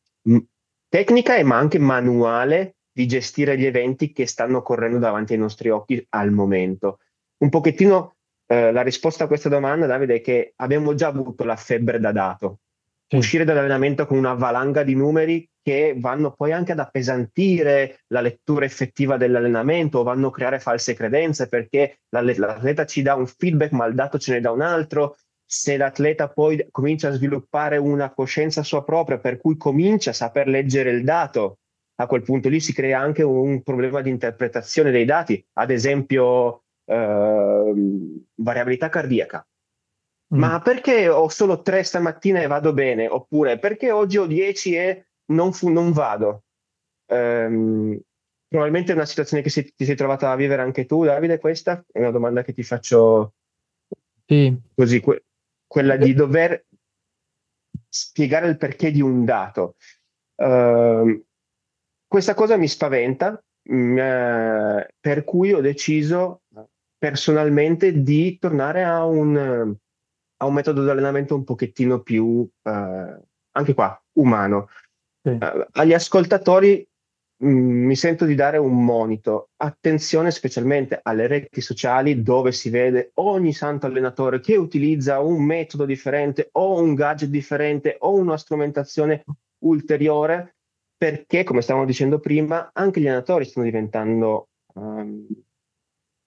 tecnica e ma anche manuale di gestire gli eventi che stanno correndo davanti ai nostri occhi al momento. Un pochettino eh, la risposta a questa domanda, Davide, è che abbiamo già avuto la febbre da dato. Uscire dall'allenamento con una valanga di numeri che vanno poi anche ad appesantire la lettura effettiva dell'allenamento o vanno a creare false credenze perché l'atleta ci dà un feedback ma il dato ce ne dà un altro. Se l'atleta poi comincia a sviluppare una coscienza sua propria per cui comincia a saper leggere il dato, a quel punto lì si crea anche un problema di interpretazione dei dati, ad esempio eh, variabilità cardiaca ma mm. perché ho solo tre stamattina e vado bene? Oppure perché oggi ho dieci e non, fu- non vado? Um, probabilmente è una situazione che si- ti sei trovata a vivere anche tu, Davide, questa è una domanda che ti faccio sì. così, que- quella di dover spiegare il perché di un dato. Uh, questa cosa mi spaventa, mh, mm, eh, per cui ho deciso personalmente di tornare a un ha un metodo di allenamento un pochettino più, eh, anche qua, umano. Sì. Uh, agli ascoltatori mh, mm, mi sento di dare un monito. Attenzione specialmente alle reti sociali dove si vede ogni santo allenatore che utilizza un metodo differente o un gadget differente o una strumentazione ulteriore perché, come stavamo dicendo prima, anche gli allenatori stanno diventando um,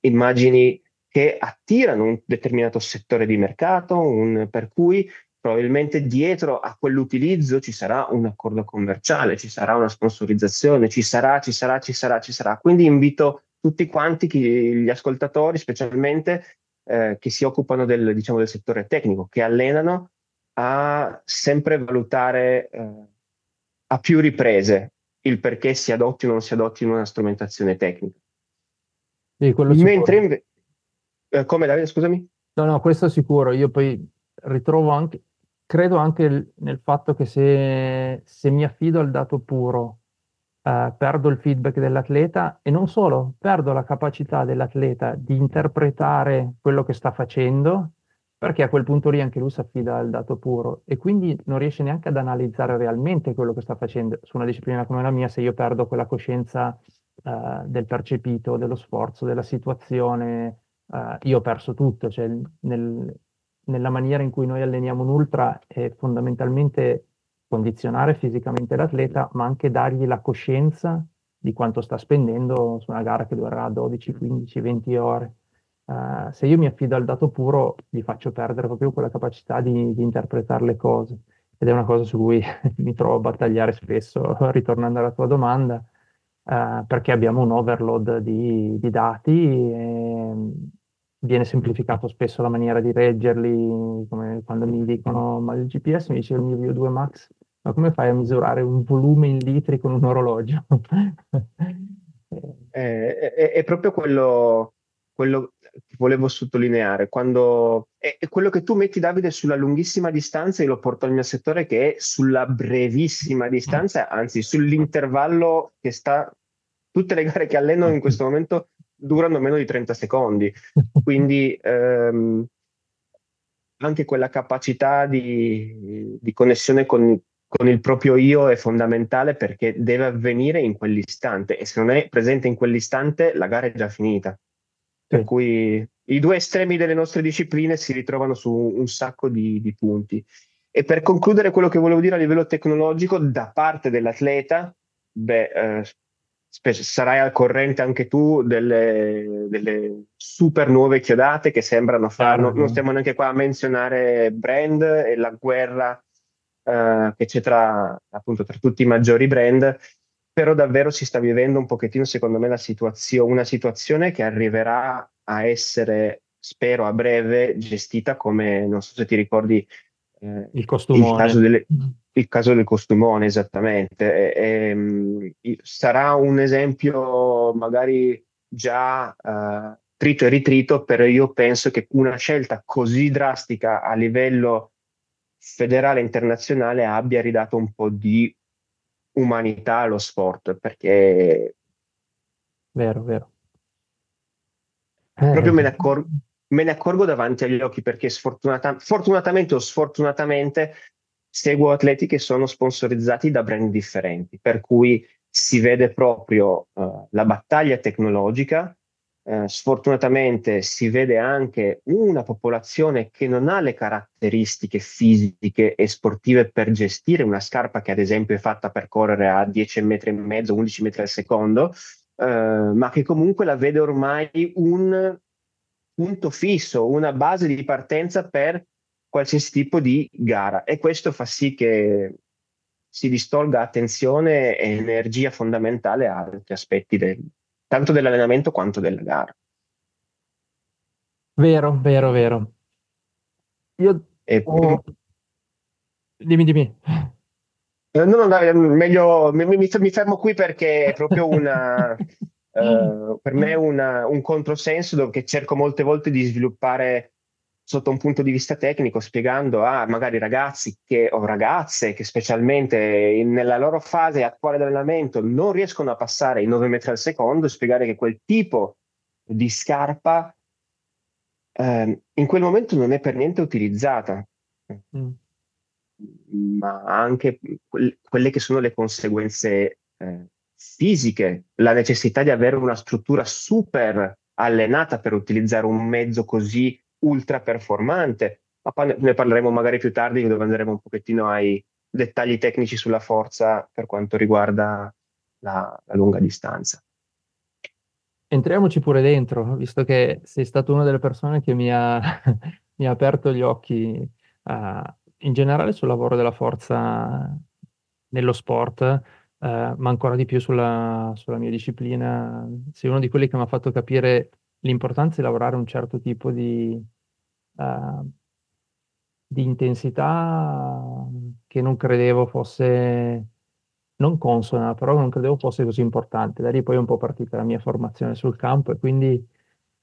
immagini che attirano un determinato settore di mercato, un, per cui probabilmente dietro a quell'utilizzo ci sarà un accordo commerciale, ci sarà una sponsorizzazione, ci sarà, ci sarà, ci sarà, ci sarà. Quindi invito tutti quanti, chi, gli ascoltatori specialmente, eh, che si occupano del, diciamo, del, settore tecnico, che allenano, a sempre valutare eh, a più riprese il perché si adotti o non si adotti una strumentazione tecnica. Sì, Mentre invece eh, come Davide, scusami? No, no, questo sicuro. Io poi ritrovo anche, credo anche nel fatto che se, se mi affido al dato puro, eh, perdo il feedback dell'atleta e non solo, perdo la capacità dell'atleta di interpretare quello che sta facendo, perché a quel punto lì anche lui si affida al dato puro e quindi non riesce neanche ad analizzare realmente quello che sta facendo. Su una disciplina come la mia, se io perdo quella coscienza eh, del percepito, dello sforzo, della situazione, uh, io ho perso tutto, cioè nel, nella maniera in cui noi alleniamo un ultra è fondamentalmente condizionare fisicamente l'atleta, ma anche dargli la coscienza di quanto sta spendendo su una gara che durerà 12, 15, 20 ore. Uh, se io mi affido al dato puro, gli faccio perdere proprio quella capacità di, di interpretare le cose. Ed è una cosa su cui mi trovo a battagliare spesso, ritornando alla tua domanda eh, perché abbiamo un overload di, di dati e viene semplificato spesso la maniera di leggerli, come quando mi dicono ma il GPS mi dice il mio View 2 Max, ma come fai a misurare un volume in litri con un orologio? è, è, è, proprio quello, quello che volevo sottolineare. Quando, è, è, quello che tu metti, Davide, sulla lunghissima distanza, io lo porto al mio settore, che è sulla brevissima distanza, anzi sull'intervallo che sta... Tutte le gare che alleno in questo momento durano meno di 30 secondi. Quindi ehm, anche quella capacità di, di connessione con, con il proprio io è fondamentale perché deve avvenire in quell'istante e se non è presente in quell'istante la gara è già finita. Per cui i due estremi delle nostre discipline si ritrovano su un sacco di, di punti. E per concludere quello che volevo dire a livello tecnologico, da parte dell'atleta, beh, eh, sarai al corrente anche tu delle, delle, super nuove chiodate che sembrano fare, non, non stiamo neanche qua a menzionare brand e la guerra uh, che c'è tra, appunto, tra tutti i maggiori brand, però davvero si sta vivendo un pochettino, secondo me, la situazio- una situazione che arriverà a essere, spero a breve, gestita come, non so se ti ricordi, eh, il. Il caso, delle, il caso, del costumone, esattamente. E, e, mm, sarà un esempio magari già uh, trito e ritrito, però io penso che una scelta così drastica a livello federale internazionale abbia ridato un po' di umanità allo sport, perché... Vero, vero. Proprio me ne, accorgo, me ne accorgo davanti agli occhi perché sfortunata, fortunatamente o sfortunatamente seguo atleti che sono sponsorizzati da brand differenti, per cui si vede proprio uh, la battaglia tecnologica eh, sfortunatamente si vede anche una popolazione che non ha le caratteristiche fisiche e sportive per gestire una scarpa che ad esempio è fatta per correre a 10 metri e mezzo, 11 metri al secondo, eh, ma che comunque la vede ormai un punto fisso, una base di partenza per qualsiasi tipo di gara e questo fa sì che si distolga attenzione e energia fondamentale a altri aspetti del, tanto dell'allenamento quanto della gara. Vero, vero, vero. Io e, ho... Dimmi, dimmi. Eh, no, no, meglio, mi, mi, mi, fermo qui perché è proprio una, uh, per me una, un controsenso che cerco molte volte di sviluppare sotto un punto di vista tecnico, spiegando a magari ragazzi che, o ragazze che specialmente nella loro fase attuale di allenamento non riescono a passare i 9 metri al secondo, spiegare che quel tipo di scarpa eh, in quel momento non è per niente utilizzata, mm. ma anche que- quelle che sono le conseguenze eh, fisiche, la necessità di avere una struttura super allenata per utilizzare un mezzo così ultra performante, ma ne parleremo magari più tardi dove andremo un pochettino ai dettagli tecnici sulla forza per quanto riguarda la, la lunga distanza. Entriamoci pure dentro, visto che sei stato una delle persone che mi ha, mi ha aperto gli occhi uh, in generale sul lavoro della forza nello sport, uh, ma ancora di più sulla, sulla mia disciplina. Sei uno di quelli che mi ha fatto capire l'importanza di lavorare un certo tipo di, uh, di intensità che non credevo fosse non consona, però non credevo fosse così importante. Da lì poi è un po' partita la mia formazione sul campo e quindi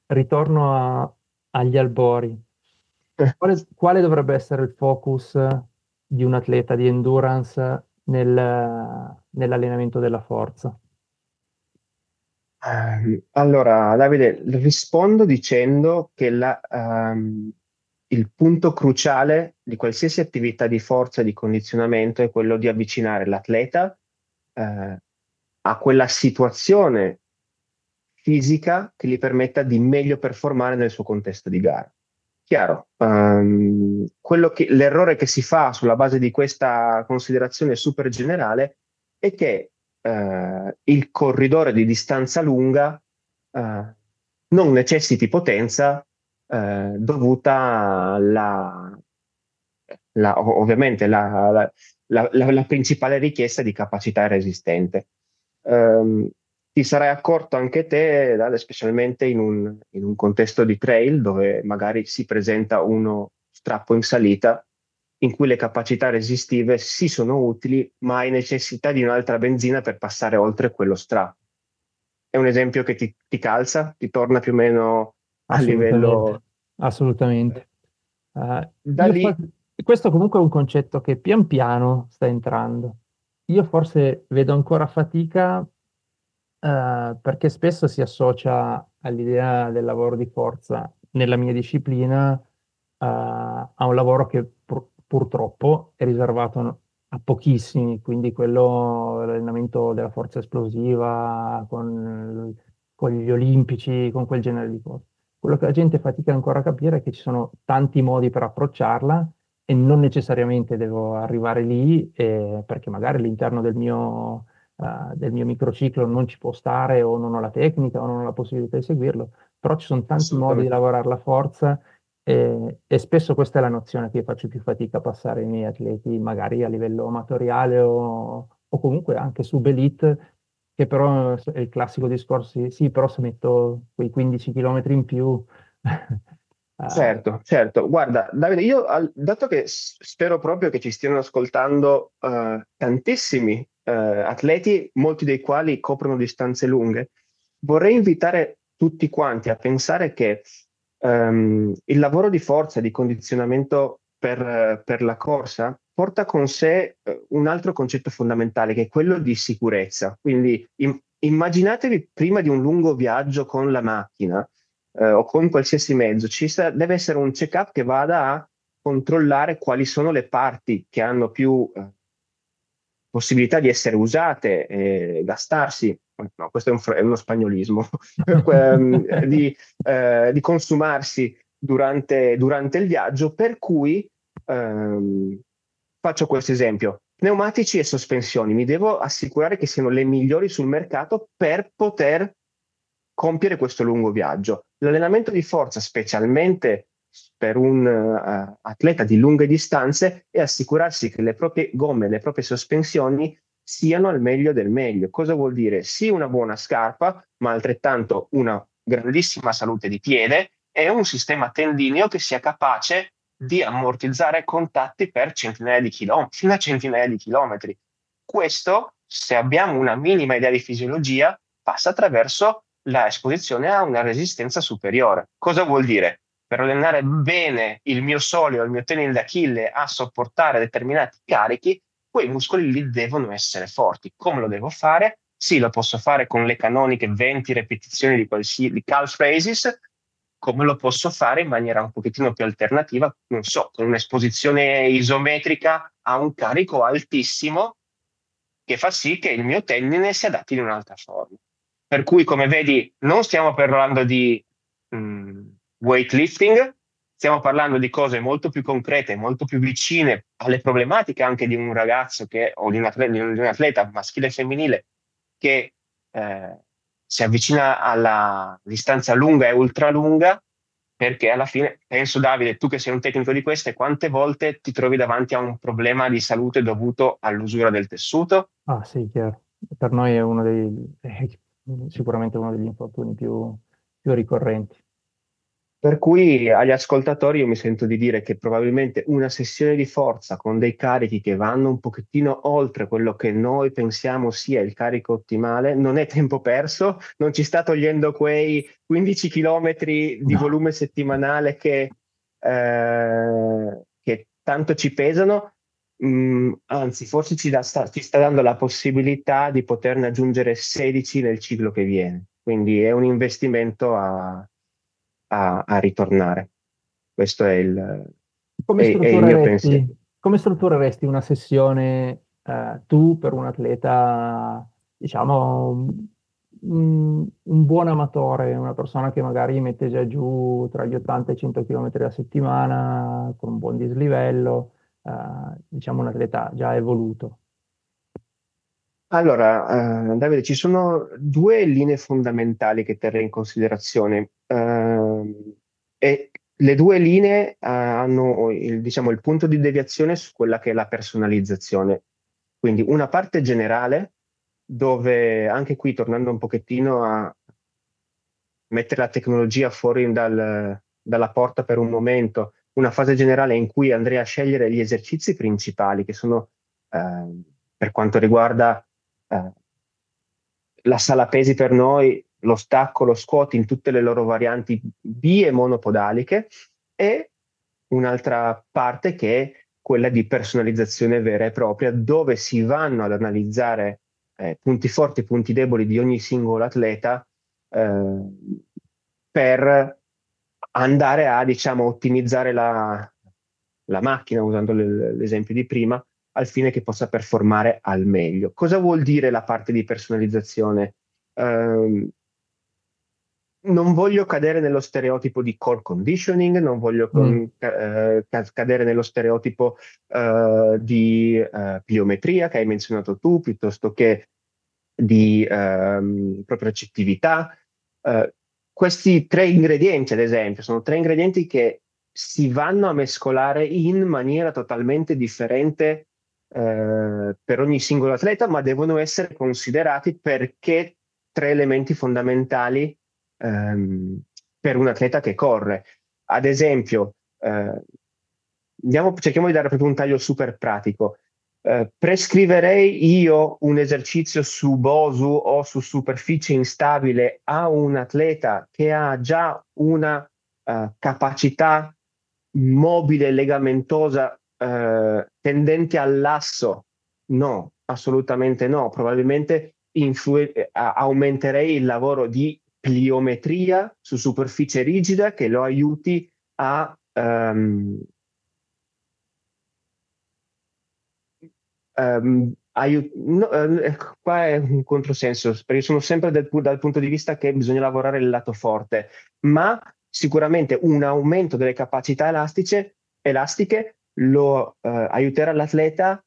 ritorno a, agli albori. Eh. Quale, quale, dovrebbe essere il focus di un atleta di endurance nel, nell'allenamento della forza? Um, allora, Davide, rispondo dicendo che la, um, il punto cruciale di qualsiasi attività di forza e di condizionamento è quello di avvicinare l'atleta eh, a quella situazione fisica che gli permetta di meglio performare nel suo contesto di gara. Chiaro, um, che, l'errore che si fa sulla base di questa considerazione super generale è che uh, il corridore di distanza lunga uh, non necessiti potenza uh, dovuta alla, la, ovviamente la, la, la principale richiesta di capacità resistente. Um, ti sarai accorto anche te, Dale, specialmente in un, in un, contesto di trail dove magari si presenta uno strappo in salita in cui le capacità resistive sì sono utili, ma hai necessità di un'altra benzina per passare oltre quello strappo. È un esempio che ti, ti calza, ti torna più o meno a livello... Assolutamente. Uh, da lì... Fa questo comunque è un concetto che pian piano sta entrando. Io forse vedo ancora fatica uh, perché spesso si associa all'idea del lavoro di forza nella mia disciplina uh, a un lavoro che pur- purtroppo è riservato a pochissimi, quindi quello, l'allenamento della forza esplosiva con, con gli olimpici, con quel genere di cose. Quello che la gente fatica ancora a capire è che ci sono tanti modi per approcciarla e non necessariamente devo arrivare lì eh, perché magari all'interno del mio, uh, del mio microciclo non ci può stare o non ho la tecnica o non ho la possibilità di seguirlo, però ci sono tanti modi di lavorare la forza e, e, spesso questa è la nozione che io faccio più fatica a passare ai miei atleti, magari a livello amatoriale o, o comunque anche sub-elite, che però è il classico discorso, sì, però se metto quei 15 km in più... Certo, certo. Guarda, Davide, io dato che spero proprio che ci stiano ascoltando uh, tantissimi uh, atleti, molti dei quali coprono distanze lunghe, vorrei invitare tutti quanti a pensare che um, il lavoro di forza, di condizionamento per, per la corsa, porta con sé eh, un altro concetto fondamentale che è quello di sicurezza. Quindi im- immaginatevi prima di un lungo viaggio con la macchina eh, o con qualsiasi mezzo, ci sa- deve essere un check-up che vada a controllare quali sono le parti che hanno più eh, possibilità di essere usate e gastarsi. No, questo è, un è uno spagnolismo, ehm, di, eh, di, consumarsi durante, durante, il viaggio, per cui ehm, Faccio questo esempio. Pneumatici e sospensioni, mi devo assicurare che siano le migliori sul mercato per poter compiere questo lungo viaggio. L'allenamento di forza, specialmente per un uh, atleta di lunghe distanze, è assicurarsi che le proprie gomme, le proprie sospensioni siano al meglio del meglio. Cosa vuol dire? Sì, una buona scarpa, ma altrettanto una grandissima salute di piede e un sistema tendineo che sia capace di ammortizzare contatti per centinaia di chilometri, fino a centinaia di chilometri. Questo, se abbiamo una minima idea di fisiologia, passa attraverso la esposizione a una resistenza superiore. Cosa vuol dire? Per allenare bene il mio solio, il mio tenile d'Achille a sopportare determinati carichi, quei muscoli lì devono essere forti. Come lo devo fare? Sì, lo posso fare con le canoniche 20 ripetizioni di, di calf raises, come lo posso fare in maniera un pochettino più alternativa, non so, con un'esposizione isometrica a un carico altissimo che fa sì che il mio tendine si adatti in un'altra forma. Per cui, come vedi, non stiamo parlando di mh, mm, weightlifting, stiamo parlando di cose molto più concrete, molto più vicine alle problematiche anche di un ragazzo che, o di un atleta, di un atleta maschile e femminile che eh, si avvicina alla distanza lunga e ultralunga perché alla fine, penso Davide, tu che sei un tecnico di queste, quante volte ti trovi davanti a un problema di salute dovuto all'usura del tessuto? Ah sì, chiaro. Per noi è uno dei, è sicuramente uno degli infortuni più, più ricorrenti. Per cui agli ascoltatori io mi sento di dire che probabilmente una sessione di forza con dei carichi che vanno un pochettino oltre quello che noi pensiamo sia il carico ottimale non è tempo perso, non ci sta togliendo quei 15 km di no. volume settimanale che, eh, che, tanto ci pesano, mm, anzi forse ci, da, sta, ci sta dando la possibilità di poterne aggiungere 16 nel ciclo che viene. Quindi è un investimento a a, a ritornare. Questo è il, come è, è il mio pensiero. Come struttureresti una sessione eh, tu per un atleta, diciamo, un, un, buon amatore, una persona che magari mette già giù tra gli 80 e i 100 km alla settimana, con un buon dislivello, eh, diciamo un atleta già evoluto? Allora, uh, Davide, ci sono due linee fondamentali che terrei in considerazione. Uh, e le due linee uh, hanno il, diciamo, il punto di deviazione su quella che è la personalizzazione. Quindi una parte generale, dove anche qui tornando un pochettino a mettere la tecnologia fuori dal, dalla porta per un momento, una fase generale in cui andrei a scegliere gli esercizi principali, che sono per quanto riguarda eh, la sala pesi per noi, lo stacco, lo squat in tutte le loro varianti bi e monopodaliche e un'altra parte che è quella di personalizzazione vera e propria, dove si vanno ad analizzare eh, punti forti e punti deboli di ogni singolo atleta eh, per andare a diciamo, ottimizzare la, la macchina, usando l'esempio di prima, al fine che possa performare al meglio. Cosa vuol dire la parte di personalizzazione? Um, non voglio cadere nello stereotipo di core conditioning, non voglio con, mm. eh, cadere nello stereotipo eh, di eh, pliometria che hai menzionato tu, piuttosto che di ehm, proprio recettività. Eh, questi tre ingredienti, ad esempio, sono tre ingredienti che si vanno a mescolare in maniera totalmente differente eh, per ogni singolo atleta, ma devono essere considerati perché tre elementi fondamentali ehm, per un atleta che corre. Ad esempio, eh, andiamo, cerchiamo di dare proprio un taglio super pratico. Eh, prescriverei io un esercizio su Bosu o su superficie instabile a un atleta che ha già una uh, capacità mobile legamentosa uh, tendente all'asso? No, assolutamente no. Probabilmente influ- aumenterei il lavoro di pliometria su superficie rigida che lo aiuti a um, um, aiut- no, uh, qua è un controsenso perché sono sempre del, dal punto di vista che bisogna lavorare il lato forte ma sicuramente un aumento delle capacità elastiche, elastiche lo uh, aiuterà l'atleta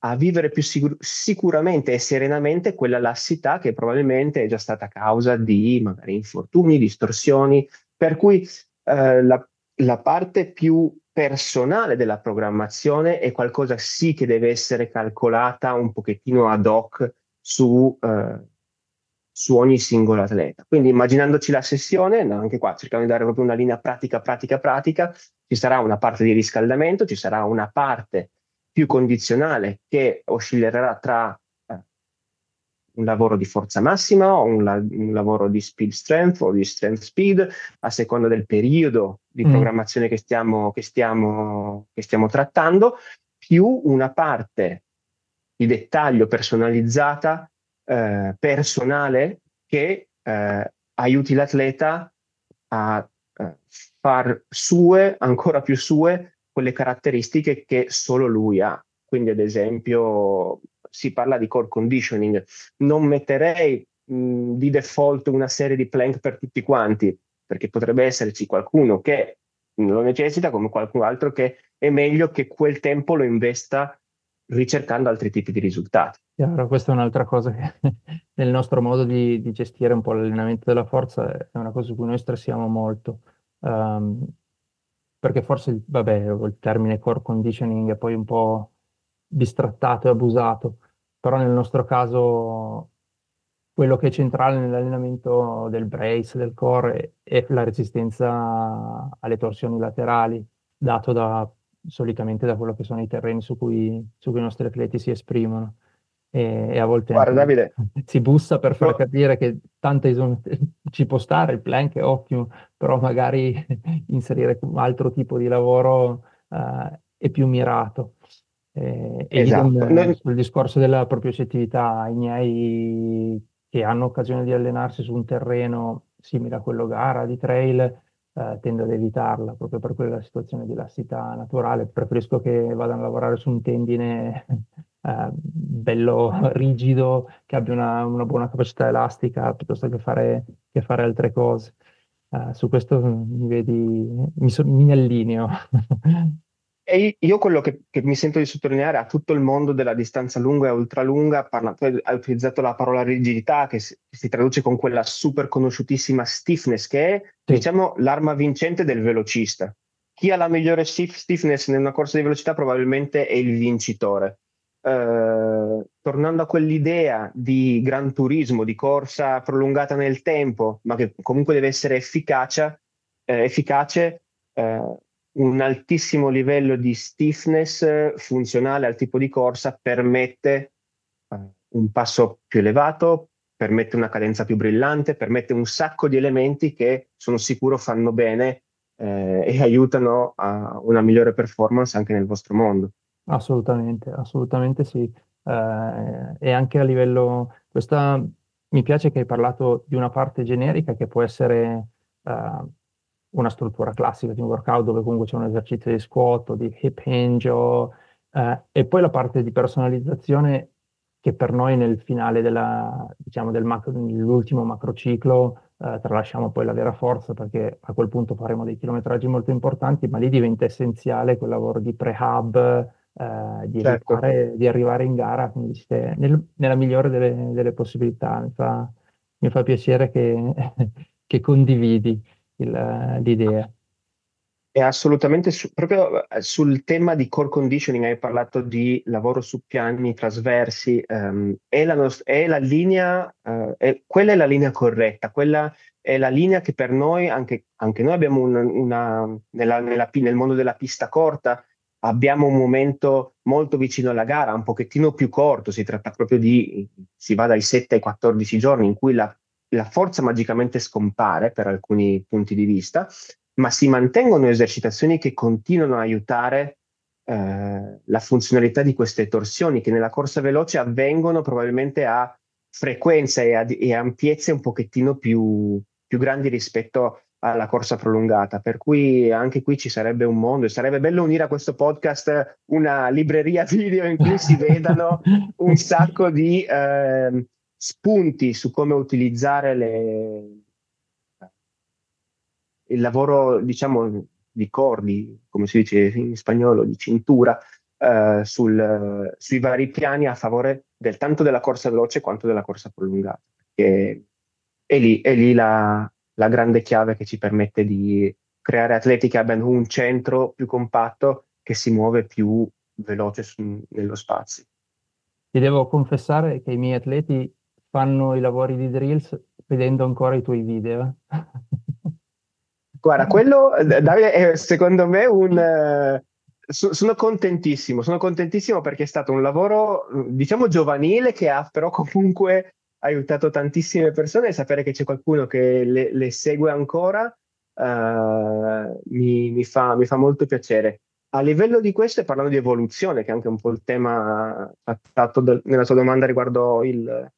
a vivere più sicur- sicuramente e serenamente quella lassità che probabilmente è già stata causa di magari infortuni, distorsioni, per cui eh, la, la, parte più personale della programmazione è qualcosa sì che deve essere calcolata un pochettino ad hoc su, eh, su ogni singolo atleta. Quindi immaginandoci la sessione, anche qua cercando di dare proprio una linea pratica, pratica, pratica, ci sarà una parte di riscaldamento, ci sarà una parte più condizionale che oscillerà tra eh, un lavoro di forza massima o un, la- un, lavoro di speed strength o di strength speed, a seconda del periodo di mm. programmazione che stiamo, che, stiamo, che stiamo trattando, più una parte di dettaglio personalizzata, eh, personale, che eh, aiuti l'atleta a eh, far sue, ancora più sue, quelle caratteristiche che solo lui ha. Quindi, ad esempio, si parla di core conditioning. Non metterei mh, di default una serie di plank per tutti quanti, perché potrebbe esserci qualcuno che lo necessita, come qualcun altro che è meglio che quel tempo lo investa ricercando altri tipi di risultati. Chiaro, questa è un'altra cosa che nel nostro modo di, di, gestire un po' l'allenamento della forza è una cosa su cui noi stressiamo molto. Um, perché forse, vabbè, il termine core conditioning è poi un po' bistrattato e abusato, però nel nostro caso quello che è centrale nell'allenamento del brace, del core, è la resistenza alle torsioni laterali, dato da, solitamente da quello che sono i terreni su cui, su cui i nostri atleti si esprimono e, e a volte Guarda, Davide, si bussa per far no. capire che tanta isom- ci può stare, il plank è ottimo, però magari inserire un altro tipo di lavoro uh, è più mirato. Eh, esatto. E Noi... sul discorso della propriocettività, i miei che hanno occasione di allenarsi su un terreno simile a quello gara di trail, eh, tendo ad evitarla proprio per quella situazione di lassità naturale. Preferisco che vadano a lavorare su un tendine eh, bello rigido, che abbia una, una, buona capacità elastica, piuttosto che fare, che fare altre cose. Uh, su questo mi vedi, mi, so, mi allineo. E io quello che, che, mi sento di sottolineare a tutto il mondo della distanza lunga e ultralunga, parla, hai utilizzato la parola rigidità che si, che si, traduce con quella super conosciutissima stiffness che è sì. diciamo l'arma vincente del velocista. Chi ha la migliore stiffness in una corsa di velocità probabilmente è il vincitore. Eh, tornando a quell'idea di gran turismo, di corsa prolungata nel tempo, ma che comunque deve essere efficace, eh, efficace eh, un altissimo livello di stiffness funzionale al tipo di corsa permette eh, un passo più elevato, permette una cadenza più brillante, permette un sacco di elementi che sono sicuro fanno bene eh, e aiutano a una migliore performance anche nel vostro mondo. Assolutamente, assolutamente sì. Eh, e anche a livello, questa, mi piace che hai parlato di una parte generica che può essere eh, una struttura classica di un workout dove comunque c'è un esercizio di squat o di hip hinge o Eh, e poi la parte di personalizzazione che per noi nel finale della, diciamo, del macro, nell'ultimo macrociclo eh, tralasciamo poi la vera forza perché a quel punto faremo dei chilometraggi molto importanti, ma lì diventa essenziale quel lavoro di pre-hub, eh, di, certo. arrivare, di, arrivare, in gara dice, nel, nella migliore delle, delle possibilità. Mi fa, mi fa piacere che, che condividi il, l'idea. È assolutamente su, proprio eh, sul tema di core conditioning hai parlato di lavoro su piani trasversi, um, è, la nost- è, la linea, uh, è, quella è la linea corretta, quella è la linea che per noi, anche, anche noi abbiamo una, una nella, nella, nel mondo della pista corta, abbiamo un momento molto vicino alla gara, un pochettino più corto, si tratta proprio di, si va dai 7 ai 14 giorni in cui la, la forza magicamente scompare per alcuni punti di vista, ma si mantengono esercitazioni che continuano a aiutare eh, la funzionalità di queste torsioni che nella corsa veloce avvengono probabilmente a frequenza e, a, e ampiezze un pochettino più, più grandi rispetto alla corsa prolungata, per cui anche qui ci sarebbe un mondo e sarebbe bello unire a questo podcast una libreria video in cui si vedano un sacco di eh, spunti su come utilizzare le, il lavoro, diciamo, di cordi, come si dice in spagnolo, di cintura, eh, sul, sui vari piani a favore del, tanto della corsa veloce quanto della corsa prolungata. Perché è lì, è lì la, la grande chiave che ci permette di creare atleti che abbiano un centro più compatto che si muove più veloce su, nello spazio. Ti devo confessare che i miei atleti fanno i lavori di drills vedendo ancora i tuoi video. Guarda, quello Davide, è secondo me un... Uh, sono contentissimo, sono contentissimo perché è stato un lavoro, diciamo, giovanile che ha però comunque aiutato tantissime persone e sapere che c'è qualcuno che le, le segue ancora uh, mi, mi, fa, mi, fa, molto piacere. A livello di questo, e parlando di evoluzione, che è anche un po' il tema trattato do, nella tua domanda riguardo il,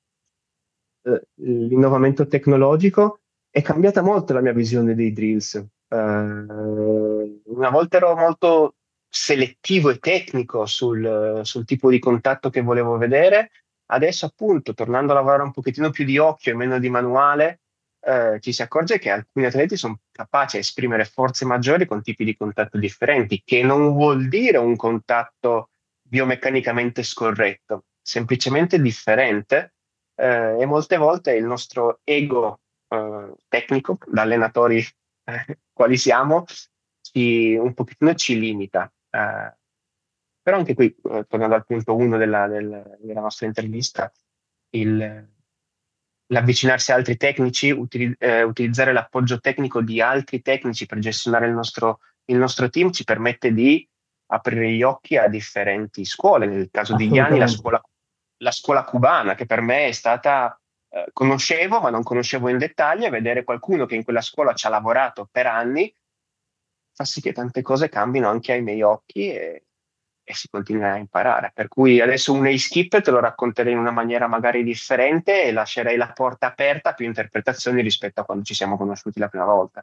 uh, l'innovamento tecnologico, è cambiata molto la mia visione dei drills. Uh, una volta ero molto selettivo e tecnico sul, sul, tipo di contatto che volevo vedere, adesso appunto tornando a lavorare un pochettino più di occhio e meno di manuale, uh, ci si accorge che alcuni atleti sono capaci a esprimere forze maggiori con tipi di contatto differenti, che non vuol dire un contatto biomeccanicamente scorretto, semplicemente differente. Uh, e molte volte il nostro ego eh, tecnico, da allenatori eh, quali siamo, ci, un pochettino ci limita. Eh, però anche qui, eh, tornando al punto 1 della, del, della, nostra intervista, il, l'avvicinarsi a altri tecnici, utili, eh, utilizzare l'appoggio tecnico di altri tecnici per gestionare il nostro, il nostro team ci permette di aprire gli occhi a differenti scuole. Nel caso di Gianni, la scuola, la scuola cubana, che per me è stata eh, conoscevo, ma non conoscevo in dettaglio, e vedere qualcuno che in quella scuola ci ha lavorato per anni fa sì che tante cose cambino anche ai miei occhi e, e si continua a imparare. Per cui adesso un skip te lo racconterei in una maniera magari differente e lascerei la porta aperta a più interpretazioni rispetto a quando ci siamo conosciuti la prima volta.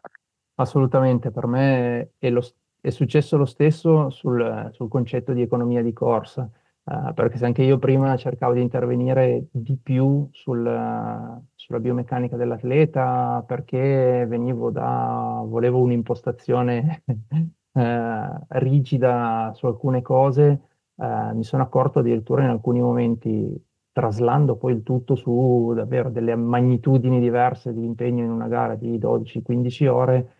Assolutamente, per me è, lo, è successo lo stesso sul, sul concetto di economia di corsa Uh, perché se anche io prima cercavo di intervenire di più sul, sulla biomeccanica dell'atleta, perché venivo da, volevo un'impostazione uh, rigida su alcune cose, uh, mi sono accorto addirittura in alcuni momenti, traslando poi il tutto su davvero delle magnitudini diverse di impegno in una gara di 12-15 ore,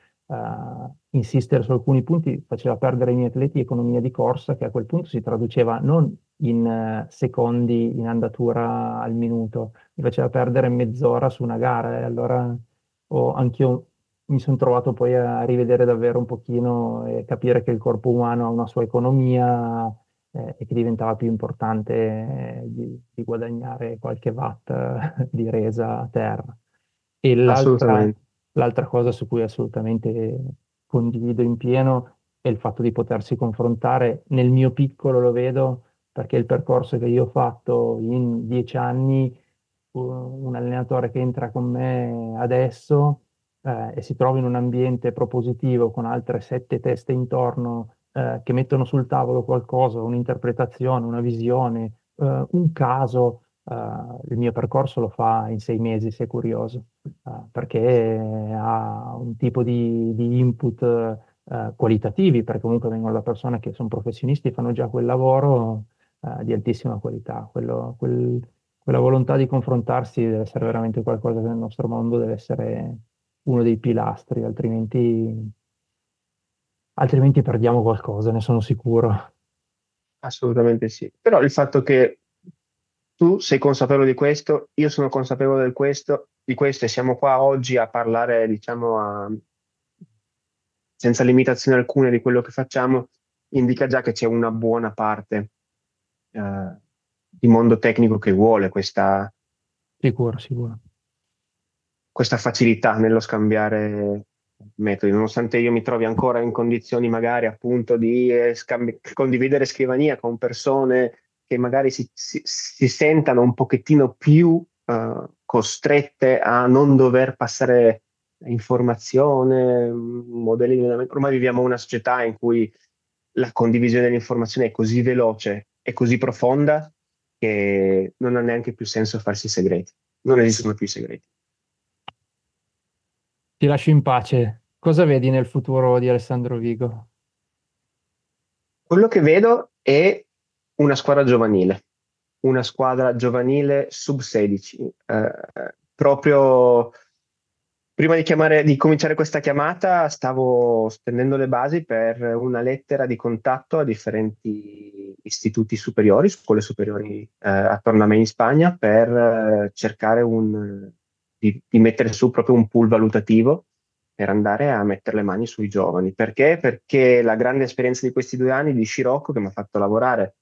insistere su alcuni punti faceva perdere ai miei atleti economia di corsa che a quel punto si traduceva non in uh, secondi in andatura al minuto, mi faceva perdere mezz'ora su una gara e allora oh, anch'io mi sono trovato poi a rivedere davvero un pochino e capire che il corpo umano ha una sua economia eh, e che diventava più importante eh, di, di, guadagnare qualche watt di resa a terra. E l'altra, l'altra cosa su cui assolutamente condivido in pieno è il fatto di potersi confrontare, nel mio piccolo lo vedo, perché il percorso che io ho fatto in dieci anni, un allenatore che entra con me adesso eh, e si trova in un ambiente propositivo con altre sette teste intorno, eh, che mettono sul tavolo qualcosa, un'interpretazione, una visione, eh, un caso, eh, il mio percorso lo fa in sei mesi, se curioso, eh, perché ha un tipo di, di input eh, qualitativi, perché comunque vengono da persone che sono professionisti, fanno già quel lavoro di altissima qualità. Quello, quel, quella volontà di confrontarsi deve essere veramente qualcosa che nel nostro mondo deve essere uno dei pilastri, altrimenti altrimenti perdiamo qualcosa, ne sono sicuro. Assolutamente sì. Però il fatto che tu sei consapevole di questo, io sono consapevole di questo, di questo e siamo qua oggi a parlare, diciamo, a, senza limitazioni alcune di quello che facciamo, indica già che c'è una buona parte eh, di mondo tecnico che vuole questa, sicuro, sicuro. questa facilità nello scambiare metodi, nonostante io mi trovi ancora in condizioni magari appunto di eh, scambi- condividere scrivania con persone che magari si, si, si sentano un pochettino più uh, costrette a non dover passare informazione, modelli di allenamento. Ormai viviamo una società in cui la condivisione dell'informazione è così veloce e così profonda che non ha neanche più senso farsi segreti. Non esistono più i segreti. Ti lascio in pace. Cosa vedi nel futuro di Alessandro Vigo? Quello che vedo è una squadra giovanile, una squadra giovanile sub 16. Eh, proprio prima di, chiamare, di, cominciare questa chiamata stavo stendendo le basi per una lettera di contatto a differenti istituti superiori, scuole superiori eh, attorno a me in Spagna, per eh, cercare un, di, di, mettere su proprio un pool valutativo per andare a mettere le mani sui giovani. Perché? Perché la grande esperienza di questi due anni di Scirocco, che mi ha fatto lavorare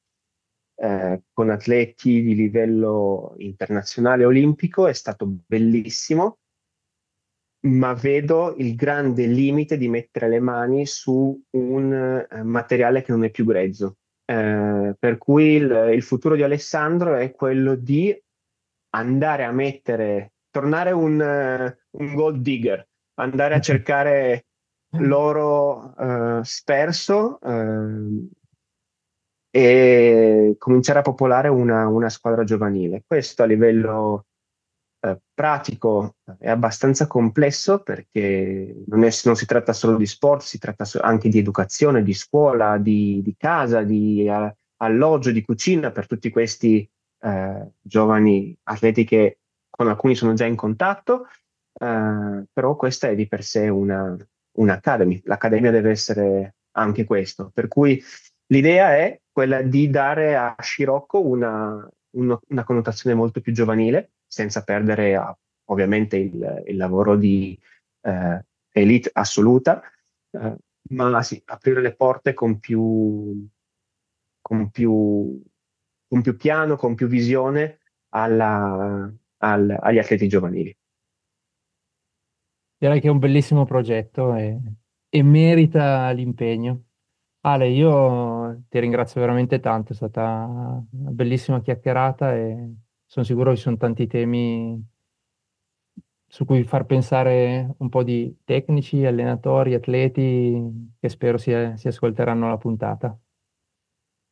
eh, con atleti di livello internazionale olimpico, è stato bellissimo, ma vedo il grande limite di mettere le mani su un eh, materiale che non è più grezzo. Eh, per cui il, il futuro di Alessandro è quello di andare a mettere tornare un, uh, un gold digger, andare a cercare l'oro uh, sperso uh, e cominciare a popolare una, una, squadra giovanile. Questo a livello pratico è abbastanza complesso perché non, è, non, si tratta solo di sport, si tratta anche di educazione, di scuola, di, di casa, di alloggio, di cucina per tutti questi giovani atleti che con alcuni sono già in contatto, eh, però questa è di per sé una, un'academy. L'accademia deve essere anche questo. Per cui l'idea è quella di dare a Scirocco una, una, una connotazione molto più giovanile, senza perdere a, ovviamente il, il, lavoro di eh, elite assoluta, eh, ma sì, aprire le porte con più, con più, con più piano, con più visione alla, al, agli atleti giovanili. Direi che è un bellissimo progetto e, e merita l'impegno. Ale, io ti ringrazio veramente tanto, è stata una bellissima chiacchierata e sono sicuro che ci sono tanti temi su cui far pensare un po' di tecnici, allenatori, atleti che spero si, si ascolteranno la puntata.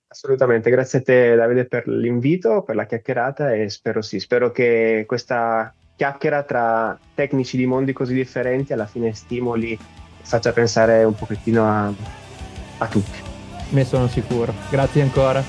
Assolutamente, grazie a te Davide per l'invito, per la chiacchierata e spero sì, spero che questa chiacchiera tra tecnici di mondi così differenti alla fine stimoli e faccia pensare un pochettino a, a tutti. Ne sono sicuro. Grazie ancora.